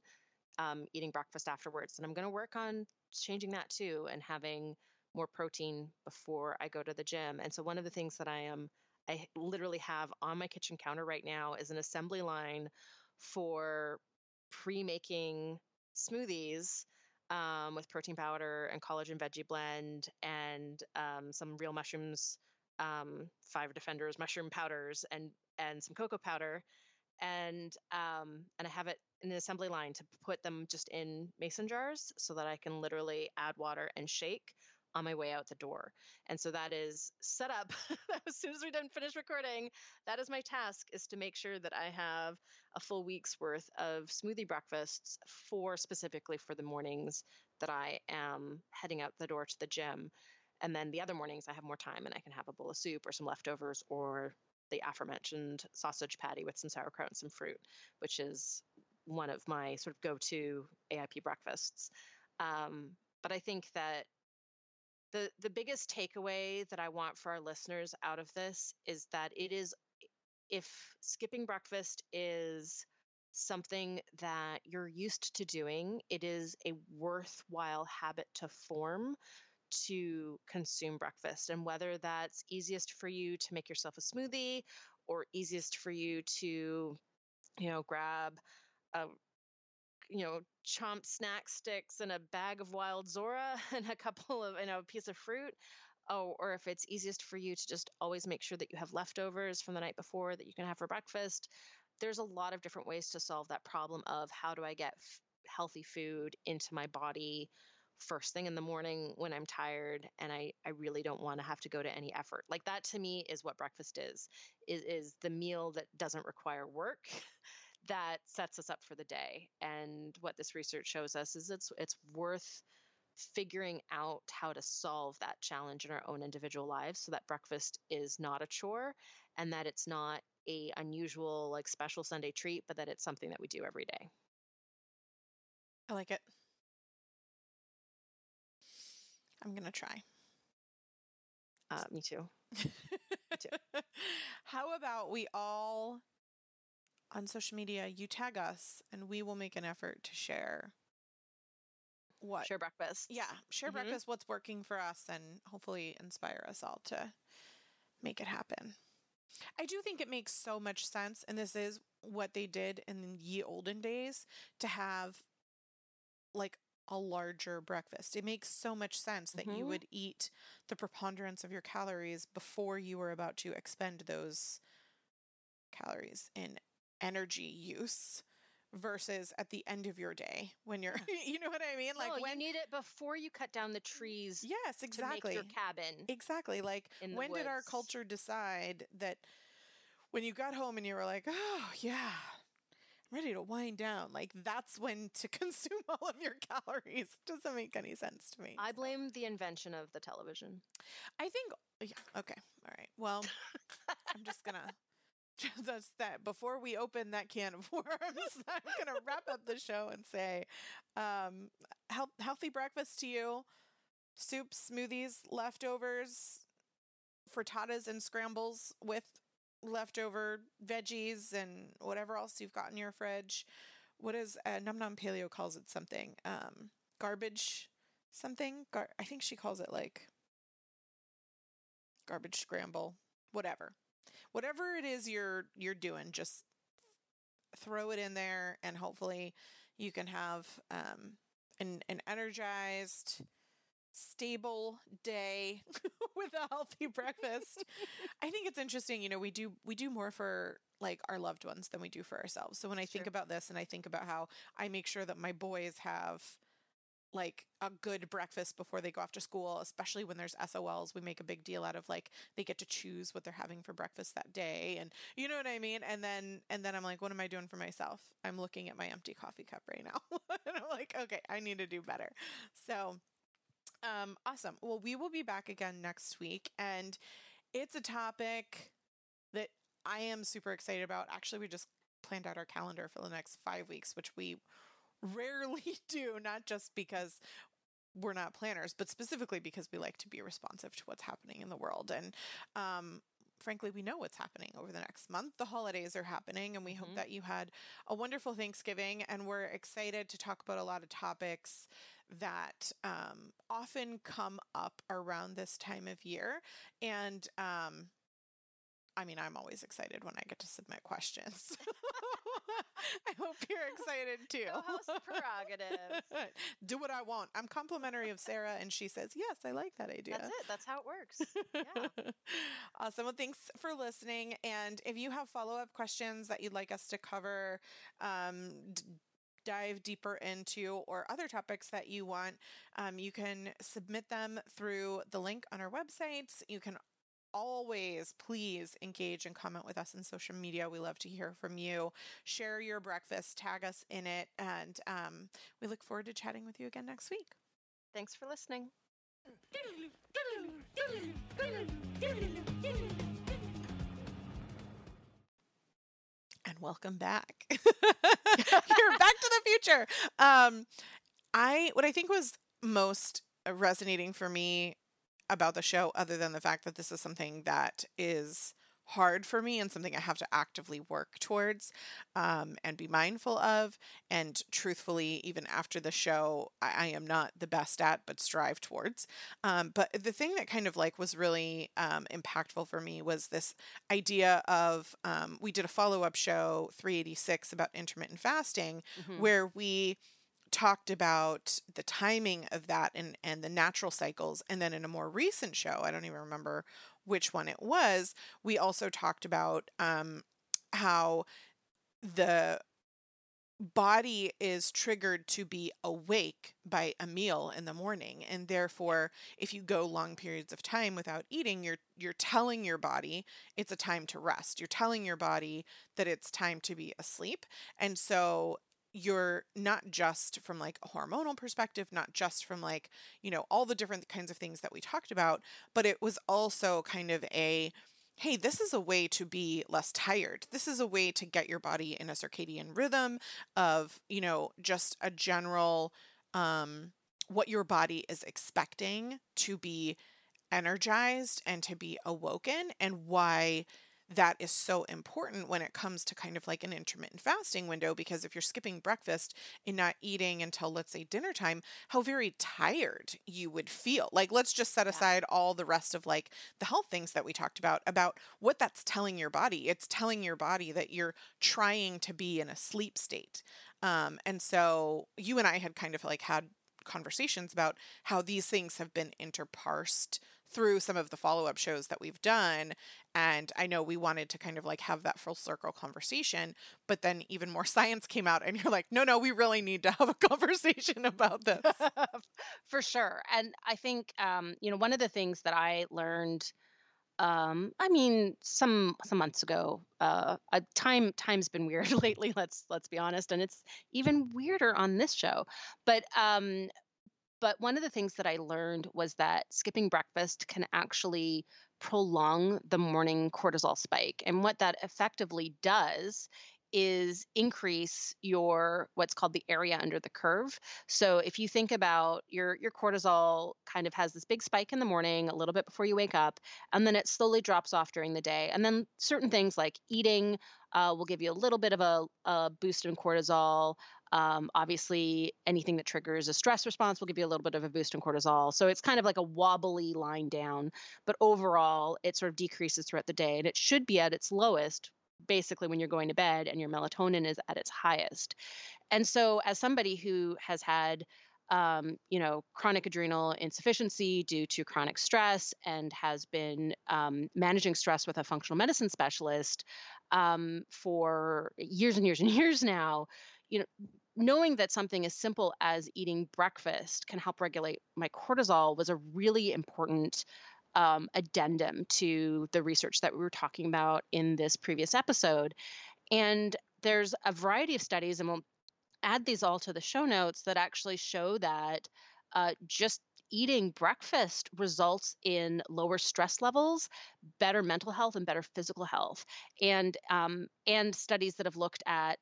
um, eating breakfast afterwards and i'm going to work on changing that too and having more protein before i go to the gym. And so one of the things that i am i literally have on my kitchen counter right now is an assembly line for pre-making smoothies um, with protein powder and collagen veggie blend and um, some real mushrooms, um, five defenders mushroom powders and and some cocoa powder, and um, and I have it in an assembly line to put them just in mason jars so that I can literally add water and shake on my way out the door. And so that is set up *laughs* as soon as we're done finish recording. That is my task is to make sure that I have a full week's worth of smoothie breakfasts for specifically for the mornings that I am heading out the door to the gym. And then the other mornings I have more time and I can have a bowl of soup or some leftovers or the aforementioned sausage patty with some sauerkraut and some fruit, which is one of my sort of go-to AIP breakfasts. Um, but I think that the the biggest takeaway that I want for our listeners out of this is that it is if skipping breakfast is something that you're used to doing, it is a worthwhile habit to form to consume breakfast. And whether that's easiest for you to make yourself a smoothie or easiest for you to, you know, grab a you know, chomp snack sticks and a bag of wild Zora *laughs* and a couple of, you know, a piece of fruit. Oh, or if it's easiest for you to just always make sure that you have leftovers from the night before that you can have for breakfast. There's a lot of different ways to solve that problem of how do I get f- healthy food into my body first thing in the morning when I'm tired and I, I really don't want to have to go to any effort. Like that to me is what breakfast is, is, is the meal that doesn't require work *laughs* that sets us up for the day. And what this research shows us is it's it's worth figuring out how to solve that challenge in our own individual lives so that breakfast is not a chore and that it's not a unusual like special Sunday treat, but that it's something that we do every day. I like it. I'm going to try. Uh, me too. *laughs* me too. How about we all on social media, you tag us and we will make an effort to share what share breakfast. Yeah, share mm-hmm. breakfast what's working for us and hopefully inspire us all to make it happen. I do think it makes so much sense and this is what they did in ye olden days to have like a larger breakfast. It makes so much sense that mm-hmm. you would eat the preponderance of your calories before you were about to expend those calories in energy use versus at the end of your day when you're *laughs* you know what I mean? Like no, when you need it before you cut down the trees yes exactly your cabin exactly like when woods. did our culture decide that when you got home and you were like oh yeah I'm ready to wind down like that's when to *laughs* consume all of your calories. Doesn't make any sense to me I blame the invention of the television. I think yeah okay all right. Well I'm just gonna just that before we open that can of *laughs* worms, I'm going to wrap up the show and say, um, health, healthy breakfast to you, soups, smoothies, leftovers, frittatas and scrambles with leftover veggies and whatever else you've got in your fridge. What is uh, Nom Nom Paleo calls it something? Um, garbage something. Gar- I think she calls it like garbage scramble, whatever whatever it is you're you're doing, just throw it in there, and hopefully you can have um, an an energized, stable day *laughs* with a healthy breakfast. I think it's interesting, you know, we do we do more for like our loved ones than we do for ourselves. So when I think Sure. about this and I think about how I make sure that my boys have like a good breakfast before they go off to school, especially when there's SOLs. We make a big deal out of like they get to choose what they're having for breakfast that day and you know what I mean? And then and then I'm like, what am I doing for myself? I'm looking at my empty coffee cup right now. *laughs* and I'm like, okay, I need to do better. So um awesome. Well, we will be back again next week and it's a topic that I am super excited about. Actually, we just planned out our calendar for the next 5 weeks, which we rarely *laughs* do, not just because we're not planners, but specifically because we like to be responsive to what's happening in the world. And um, frankly, we know what's happening over the next month. The holidays are happening, and we hope Mhm. that you had a wonderful Thanksgiving. And we're excited to talk about a lot of topics that um, often come up around this time of year. And um, I mean, I'm always excited when I get to submit questions. *laughs* *laughs* I hope you're excited *laughs* too. Co-host prerogative. *laughs* Do what I want. I'm complimentary of Sarah, and she says, Yes, I like that idea. That's it. That's how it works. Yeah. awesome. Well, thanks for listening. And if you have follow up questions that you'd like us to cover, um, d- dive deeper into, or other topics that you want, um, you can submit them through the link on our websites. You can always please engage and comment with us on social media. We love to hear from you. Share your breakfast, tag us in it, and um, we look forward to chatting with you again next week. Thanks for listening. and welcome back. *laughs* You're back to the future. Um, I what I think was most resonating for me about the show, other than the fact that this is something that is hard for me and something I have to actively work towards um, and be mindful of. And truthfully, even after the show, I, I am not the best at, but strive towards. Um, but the thing that kind of like was really um, impactful for me was this idea of um, we did a follow up show 386 about intermittent fasting Mhm. where we talked about the timing of that and and the natural cycles and then in a more recent show i don't even remember which one it was we also talked about um how the body is triggered to be awake by a meal in the morning and therefore if you go long periods of time without eating you're you're telling your body it's a time to rest. You're telling your body that it's time to be asleep and so you're not just from like a hormonal perspective not just from like you know all the different kinds of things that we talked about but it was also kind of a hey, this is a way to be less tired. This is a way to get your body in a circadian rhythm of, you know, just a general um what your body is expecting to be energized and to be awoken and why that is so important when it comes to kind of like an intermittent fasting window because if you're skipping breakfast and not eating until let's say dinner time how very tired you would feel. Like let's just set Yeah. aside all the rest of like the health things that we talked about about what that's telling your body. It's telling your body that you're trying to be in a sleep state. Um, and so you and i had kind of like had conversations about how these things have been interparsed through some of the follow-up shows that we've done and i know we wanted to kind of like have that full circle conversation but then even more *laughs* science came out and you're like no no we really need to have a *laughs* conversation about *laughs* this. For sure and i think um, you know one of the things that i learned um, i mean some some months ago uh, a time time's been weird lately let's let's be honest and it's even weirder on this show but um but one of the things that i learned was that skipping breakfast can actually prolong the morning cortisol spike and what that effectively does is increase your what's called the area under the curve. So if you think about your your cortisol kind of has this big spike in the morning a little bit before you wake up and then it slowly drops off during the day and then certain things like eating uh, will give you a little bit of a, a boost in cortisol um, obviously anything that triggers a stress response will give you a little bit of a boost in cortisol so it's kind of like a wobbly line down but overall it sort of decreases throughout the day and it should be at its lowest basically when you're going to bed and your melatonin is at its highest. And so as somebody who has had um, you know, chronic adrenal insufficiency due to chronic stress and has been um, managing stress with a functional medicine specialist um, for years and years and *laughs* years now, you know, knowing that something as simple as eating breakfast can help regulate my cortisol was a really important um, addendum to the research that we were talking about in this previous episode. And there's a variety of studies, and we'll add these all to the show notes that actually show that uh, just eating breakfast results in lower stress levels, better mental health, and better physical health. And um, and studies that have looked at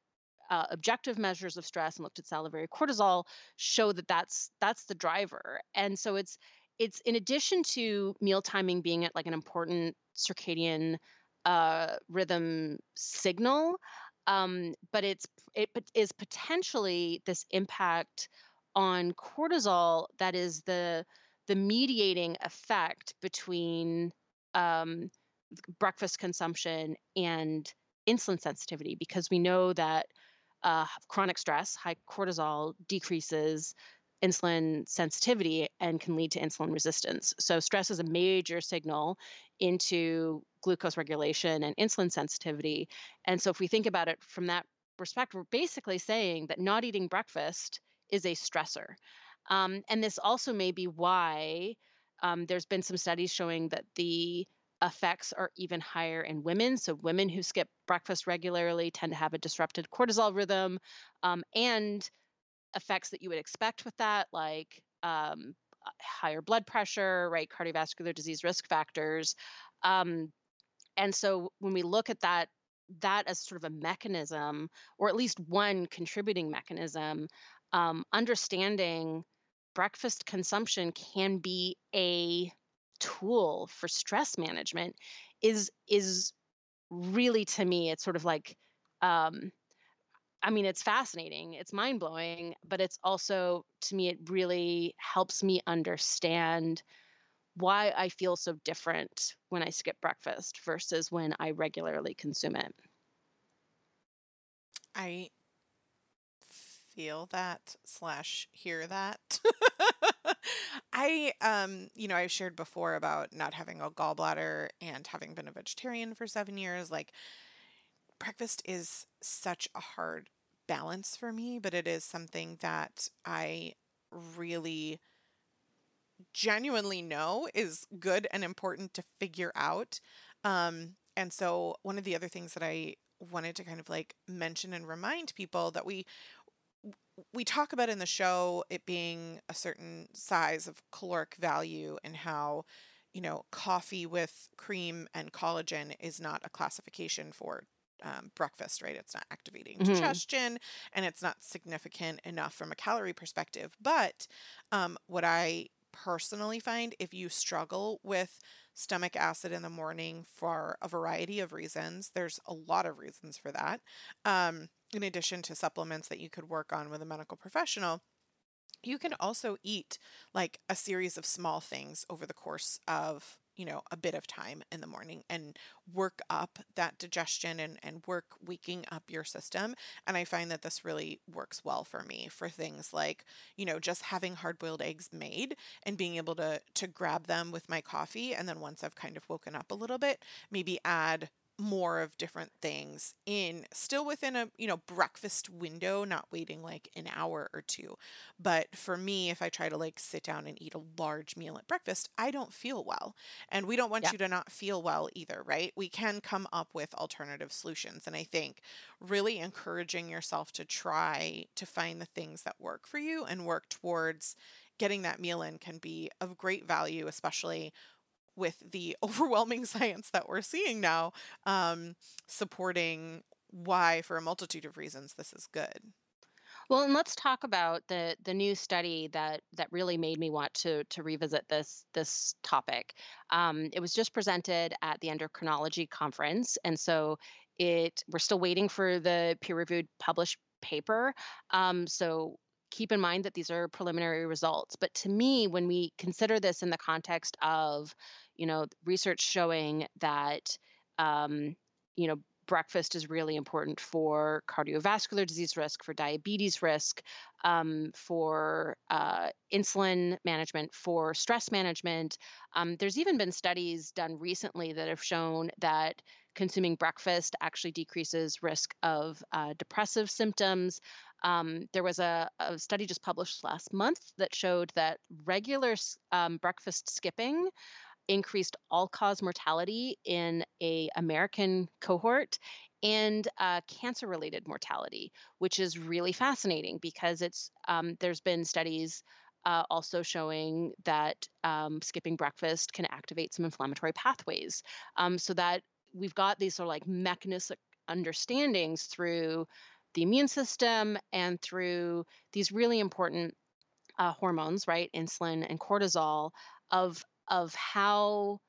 uh, objective measures of stress and looked at salivary cortisol show that that's that's the driver. And so it's it's in addition to meal timing being at like an important circadian uh, rhythm signal, um, but it's it is potentially this impact on cortisol that is the the mediating effect between um, breakfast consumption and insulin sensitivity because we know that uh, chronic stress, high cortisol, decreases insulin sensitivity and can lead to insulin resistance. So, stress is a major signal into glucose regulation and insulin sensitivity. And so, if we think about it from that perspective, we're basically saying that not eating breakfast is a stressor. Um, and this also may be why um, there's been some studies showing that the effects are even higher in women. So, women who skip breakfast regularly tend to have a disrupted cortisol rhythm um, and effects that you would expect with that, like um, higher blood pressure, right? Cardiovascular disease risk factors. Um, and so, when we look at that, that as sort of a mechanism, or at least one contributing mechanism, um, understanding breakfast consumption can be a tool for stress management is is really to me it's sort of like um i mean it's fascinating it's mind-blowing but it's also to me it really helps me understand why i feel so different when i skip breakfast versus when i regularly consume it. I feel that slash hear that. *laughs* I um you know I've shared before about not having a gallbladder and having been a vegetarian for 7 years like breakfast is such a hard balance for me but it is something that I really genuinely know is good and important to figure out um and so one of the other things that I wanted to kind of like mention and remind people that we we talk about in the show it being a certain size of caloric value and how you know coffee with cream and collagen is not a classification for um, breakfast right it's not activating mm-hmm. digestion and it's not significant enough from a calorie perspective but um, what i personally find if you struggle with stomach acid in the morning for a variety of reasons there's a lot of reasons for that um, in addition to supplements that you could work on with a medical professional, you can also eat like a series of small things over the course of you know a bit of time in the morning and work up that digestion and, and work waking up your system. And i find that this really works well for me for things like you know just having hard boiled eggs made and being able to to grab them with my coffee and then once i've kind of woken up a little bit maybe add more of different things in still within a you know breakfast window not waiting like an hour or two. But for me if i try to like sit down and eat a large meal at breakfast i don't feel well. And we don't want yeah. you to not feel well either right? We can come up with alternative solutions. And i think really encouraging yourself to try to find the things that work for you and work towards getting that meal in can be of great value especially with the *laughs* overwhelming science that we're seeing now um, supporting why, for a multitude of reasons, this is good. Well, and let's talk about the the new study that that really made me want to to revisit this this topic. Um, it was just presented at the endocrinology conference, and so it we're still waiting for the peer reviewed published paper. Um, so keep in mind that these are preliminary results. But to me, when we consider this in the context of you know research showing that um, you know breakfast is really important for cardiovascular disease risk, for diabetes risk, um, for uh, insulin management, for stress management. Um, there's even been studies done recently that have shown that consuming breakfast actually decreases risk of uh, depressive symptoms. Um, there was a, a, study just published last month that showed that regular um, breakfast skipping increased all-cause mortality in a American cohort and uh, cancer-related mortality, which is really fascinating because it's um, there's been studies uh, also showing that um, skipping breakfast can activate some inflammatory pathways. Um, so that we've got these sort of like mechanistic understandings through the immune system and through these really important uh, hormones, right, insulin and cortisol, of of how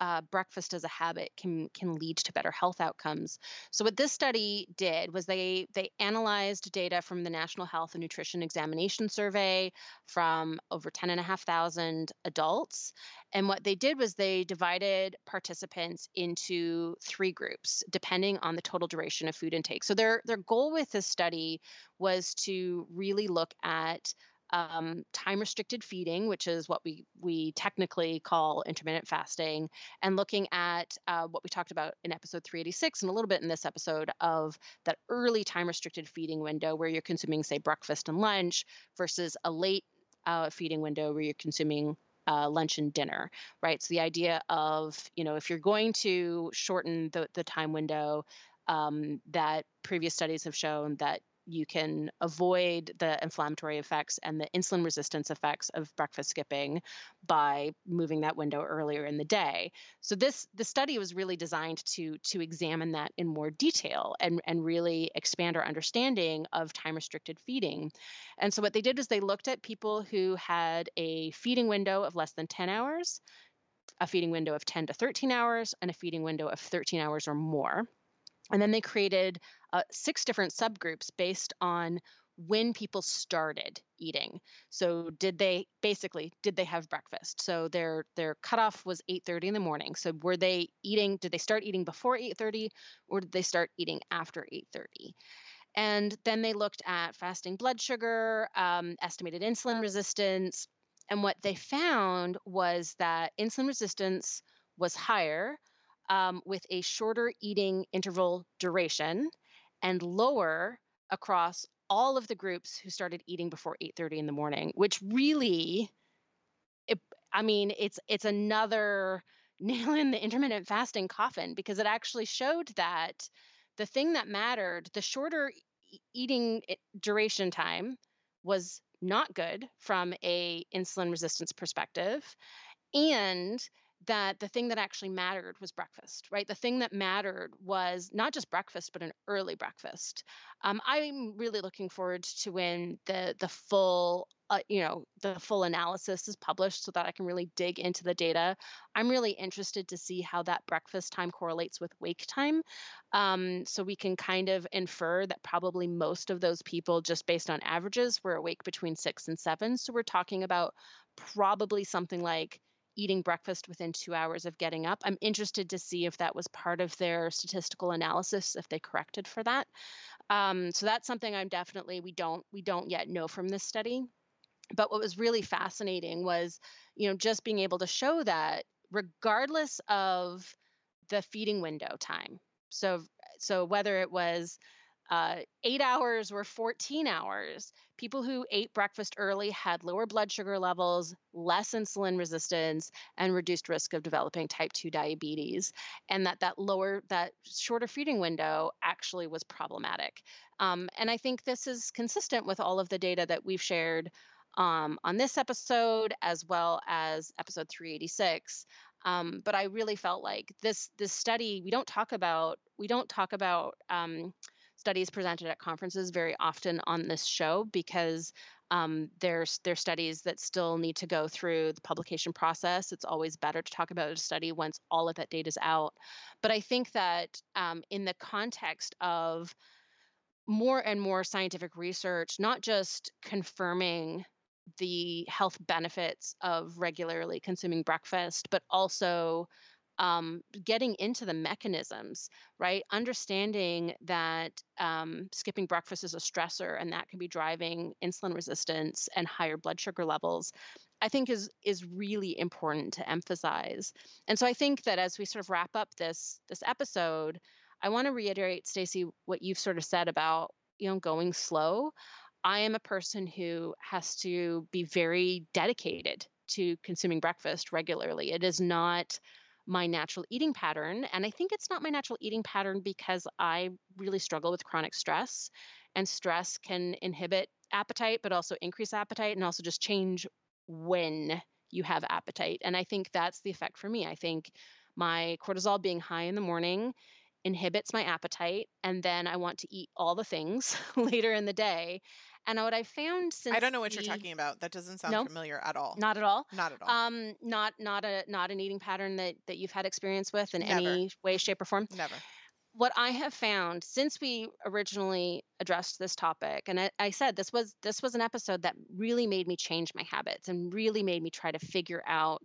uh, breakfast as a habit can can lead to better health outcomes. So what this study did was they they analyzed data from the National Health and Nutrition Examination Survey from over 10,500 adults. And what they did was they divided participants into three groups depending on the total duration of food intake. So their their goal with this study was to really look at um, time restricted feeding, which is what we we technically call intermittent fasting, and looking at uh, what we talked about in episode 386 and a little bit in this episode of that early time restricted feeding window where you're consuming, say, breakfast and lunch versus a late uh, feeding window where you're consuming uh, lunch and dinner, right? So the idea of, you know, if you're going to shorten the, the time window, um, that previous studies have shown that you can avoid the inflammatory effects and the insulin resistance effects of breakfast skipping by moving that window earlier in the day. So this the study was really designed to to examine that in more detail and and really expand our understanding of time restricted feeding. And so what they did was they looked at people who had a feeding window of less than 10 hours, a feeding window of 10 to 13 hours, and a feeding window of 13 hours or more. And then they created uh, six different subgroups based on when people started eating. So did they basically did they have breakfast? So their their cutoff was 8:30 in the morning. So were they eating? Did they start eating before 8:30, or did they start eating after 8:30? And then they looked at fasting blood sugar, um, estimated insulin resistance, and what they found was that insulin resistance was higher um, with a shorter eating interval duration and lower across all of the groups who started eating before 8:30 in the morning which really it, i mean it's it's another *laughs* nail in the intermittent fasting coffin because it actually showed that the thing that mattered the shorter eating duration time was not good from a insulin resistance perspective. And that the thing that actually mattered was breakfast, right? The thing that mattered was not just breakfast, but an early breakfast. Um, I'm really looking forward to when the the full uh, you know the full analysis is published so that i can really dig into the data i'm really interested to see how that breakfast time correlates with wake time um, so we can kind of infer that probably most of those people just based on averages were awake between six and seven so we're talking about probably something like eating breakfast within two hours of getting up. I'm interested to see if that was part of their statistical analysis, if they corrected for that. Um, so that's something I'm definitely we don't we don't yet know from this study. But what was really fascinating was, you know, just being able to show that regardless of the feeding window time. So so whether it was uh, eight hours or 14 hours, people who ate breakfast early had lower blood sugar levels, less insulin resistance, and reduced risk of developing type 2 diabetes. And that that lower, that shorter feeding window actually was problematic. Um, and I think this is consistent with all of the data that we've shared um, on this episode as well as episode 386. Um, but I really felt like this this study we don't talk about we don't talk about um, studies presented at conferences very often on this show because um, there's there's studies that still need to go through the publication process. It's always better to talk about a study once all of that data is out. But I think that um, in the context of more and more scientific research, not just confirming the health benefits of regularly consuming breakfast, but also um, getting into the mechanisms, right? Understanding that um, skipping breakfast is a stressor and that can be driving insulin resistance and higher blood sugar levels. I think is is really important to emphasize. And so I think that as we sort of wrap up this this episode, I want to reiterate, Stacy, what you've sort of said about you know going slow. I am a person who has to be very dedicated to consuming breakfast regularly. It is not my natural eating pattern. And I think it's not my natural eating pattern because I really struggle with chronic stress. And stress can inhibit appetite, but also increase appetite and also just change when you have appetite. And I think that's the effect for me. I think my cortisol being high in the morning inhibits my appetite. And then I want to eat all the things *laughs* later in the day. And what I found since I don't know what you're talking about. That doesn't sound No. familiar at all. not at all. Not at all. Um, not not a not an eating pattern that that you've had experience with in Never. any way, shape, or form. Never. What I have found since we originally addressed this topic, and I, I said this was this was an episode that really made me change my habits and really made me try to figure out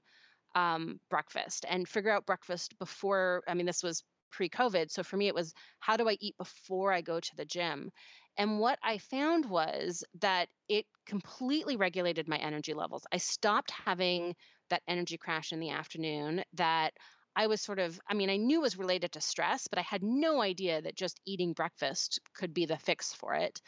um, breakfast and figure out breakfast before. I mean, this was pre-COVID, so for me it was how do I eat before I go to the gym. And what I found was that it completely regulated my energy levels. I stopped having that energy crash in the afternoon that I was sort of, I mean, I knew was related to stress, but I had no idea that just eating breakfast could be the fix for it.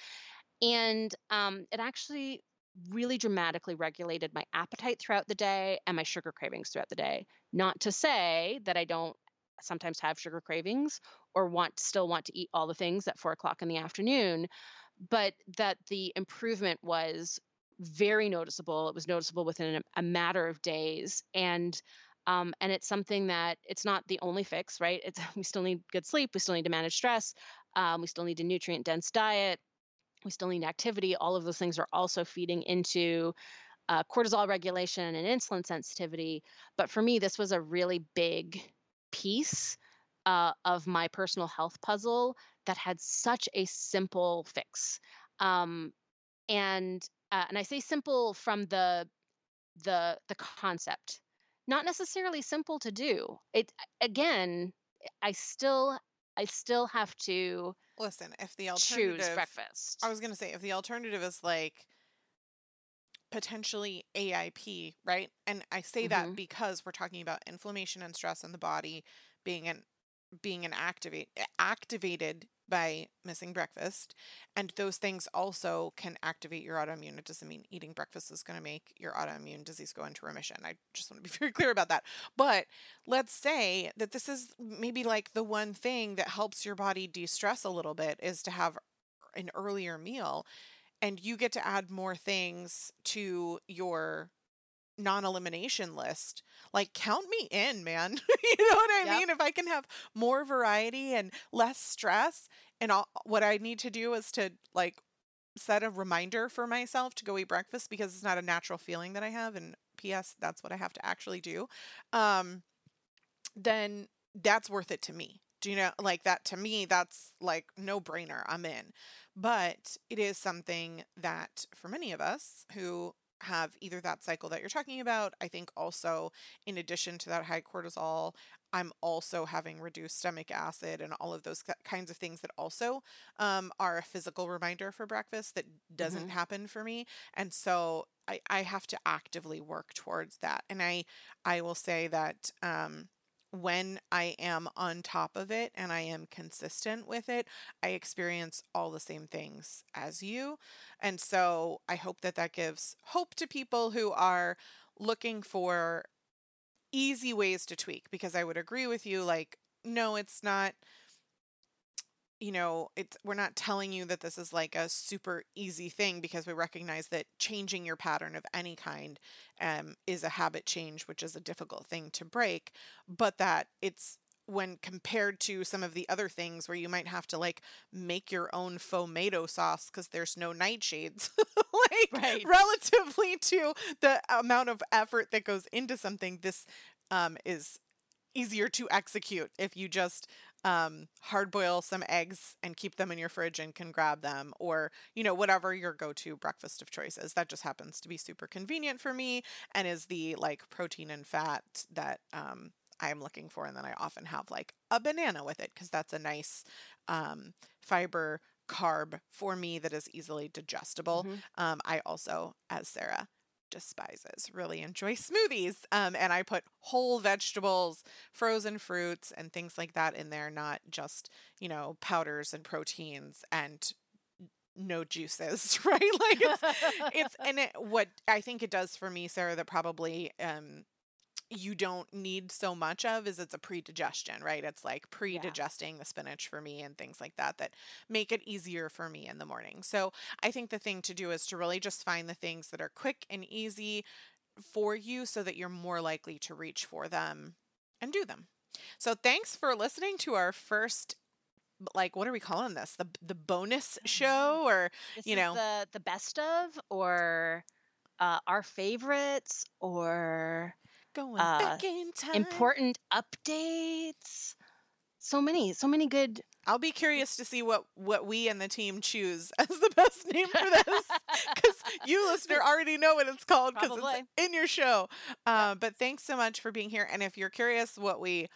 And um, it actually really dramatically regulated my appetite throughout the day and my sugar cravings throughout the day. Not to say that I don't sometimes have sugar cravings or want still want to eat all the things at four o'clock in the afternoon, but that the improvement was very noticeable. It was noticeable within a, matter of days, and um, and it's something that it's not the only fix, right? It's *laughs* we still need good sleep, we still need to manage stress, um, we still need a nutrient dense diet, we still need activity. All of those things are also feeding into uh, cortisol regulation and insulin sensitivity. But for me, this was a really big piece uh, of my personal health puzzle that had such a simple fix. Um, and uh, and I say simple from the the the concept, not necessarily simple to do. It again, I still I still have to Listen, if the alternative choose breakfast. I was going to say if the alternative is like potentially AIP, right? And I say that Mhm. because we're talking about inflammation and stress in the body being an being an activate activated by missing breakfast. And those things also can activate your autoimmune. It doesn't mean eating breakfast is going to make your autoimmune disease go into remission. I just want to be *laughs* very clear about that. But let's say that this is maybe like the one thing that helps your body de-stress a little bit is to have an earlier meal and you get to add more things to your non-elimination list like count me in man. *laughs* You know what i Yep. mean? If i can have more variety and less stress and all, what i need to do is to like set a reminder for myself to go eat breakfast because it's not a natural feeling that i have and ps that's what i have to actually do um then that's worth it to me. Do you know like that to me that's like no brainer i'm in but it is something that for many of us who have either that cycle that you're talking about i think also in addition to that high cortisol i'm also having reduced stomach acid and all of those kinds of things that also um, are a physical reminder for breakfast that doesn't Mhm. happen for me and so I, I have to actively work towards that and i i will say that um, when I am on top of it and I am consistent with it, I experience all the same things as you. And so I hope that that gives hope to people who are looking for easy ways to tweak because I would agree with you like no it's not you know it's we're not telling you that this is like a super easy thing because we recognize that changing your pattern of any kind um, is a habit change which is a difficult thing to break but that it's when compared to some of the other things where you might have to like make your own tomato sauce because there's no nightshades *laughs* like Right. relatively to the amount of effort that goes into something this um, is easier to execute if you just um, hard boil some eggs and keep them in your fridge and can grab them or you know whatever your go-to breakfast of choice is that just happens to be super convenient for me and is the like protein and fat that um, I'm looking for. And then I often have like a banana with it because that's a nice um, fiber carb for me that is easily digestible. Mhm. Um, I also, as Sarah despises, really enjoy smoothies. Um, and I put whole vegetables, frozen fruits, and things like that in there, not just, you know, powders and proteins and no juices, *laughs* right? Like it's it's *laughs* and it what I think it does for me, Sarah, that probably um you don't need so much of is it's a pre-digestion, right? It's like pre-digesting the spinach for me and things like that that make it easier for me in the morning. So I think the thing to do is to really just find the things that are quick and easy for you so that you're more likely to reach for them and do them. So thanks for listening to our first like what are we calling this? The the bonus show or This you know. the the best of or uh, our favorites or going uh, back in time? important updates. So many, so many good. I'll be curious to see what what we and the team choose *laughs* as the best name for this *laughs* because you listener already know what it's called because it's in your show. Uh, but thanks so much for being here. And if you're curious what we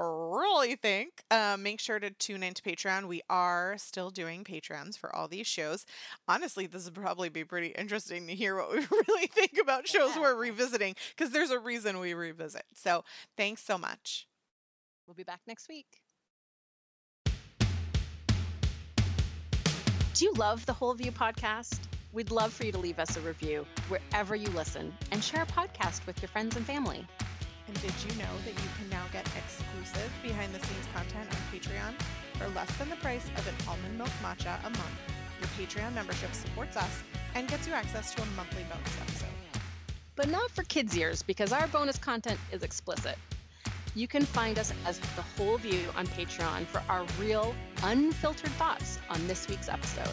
really think, uh, make sure to tune into Patreon. We are still doing Patreons for all these shows. Honestly, this would probably be pretty interesting to hear what we *laughs* really think about shows Yeah. we're revisiting because there's a reason we revisit. So thanks so much. We'll be back next week. Do you love the Whole View podcast? We'd love for you to leave us a review wherever you listen and share a podcast with your friends and family. And did you know that you can now get exclusive behind the scenes content on Patreon for less than the price of an almond milk matcha a month? Your Patreon membership supports us and gets you access to a monthly bonus episode. But not for kids' ears because our bonus content is explicit. You can find us as The Whole View on Patreon for our real, unfiltered thoughts on this week's episode.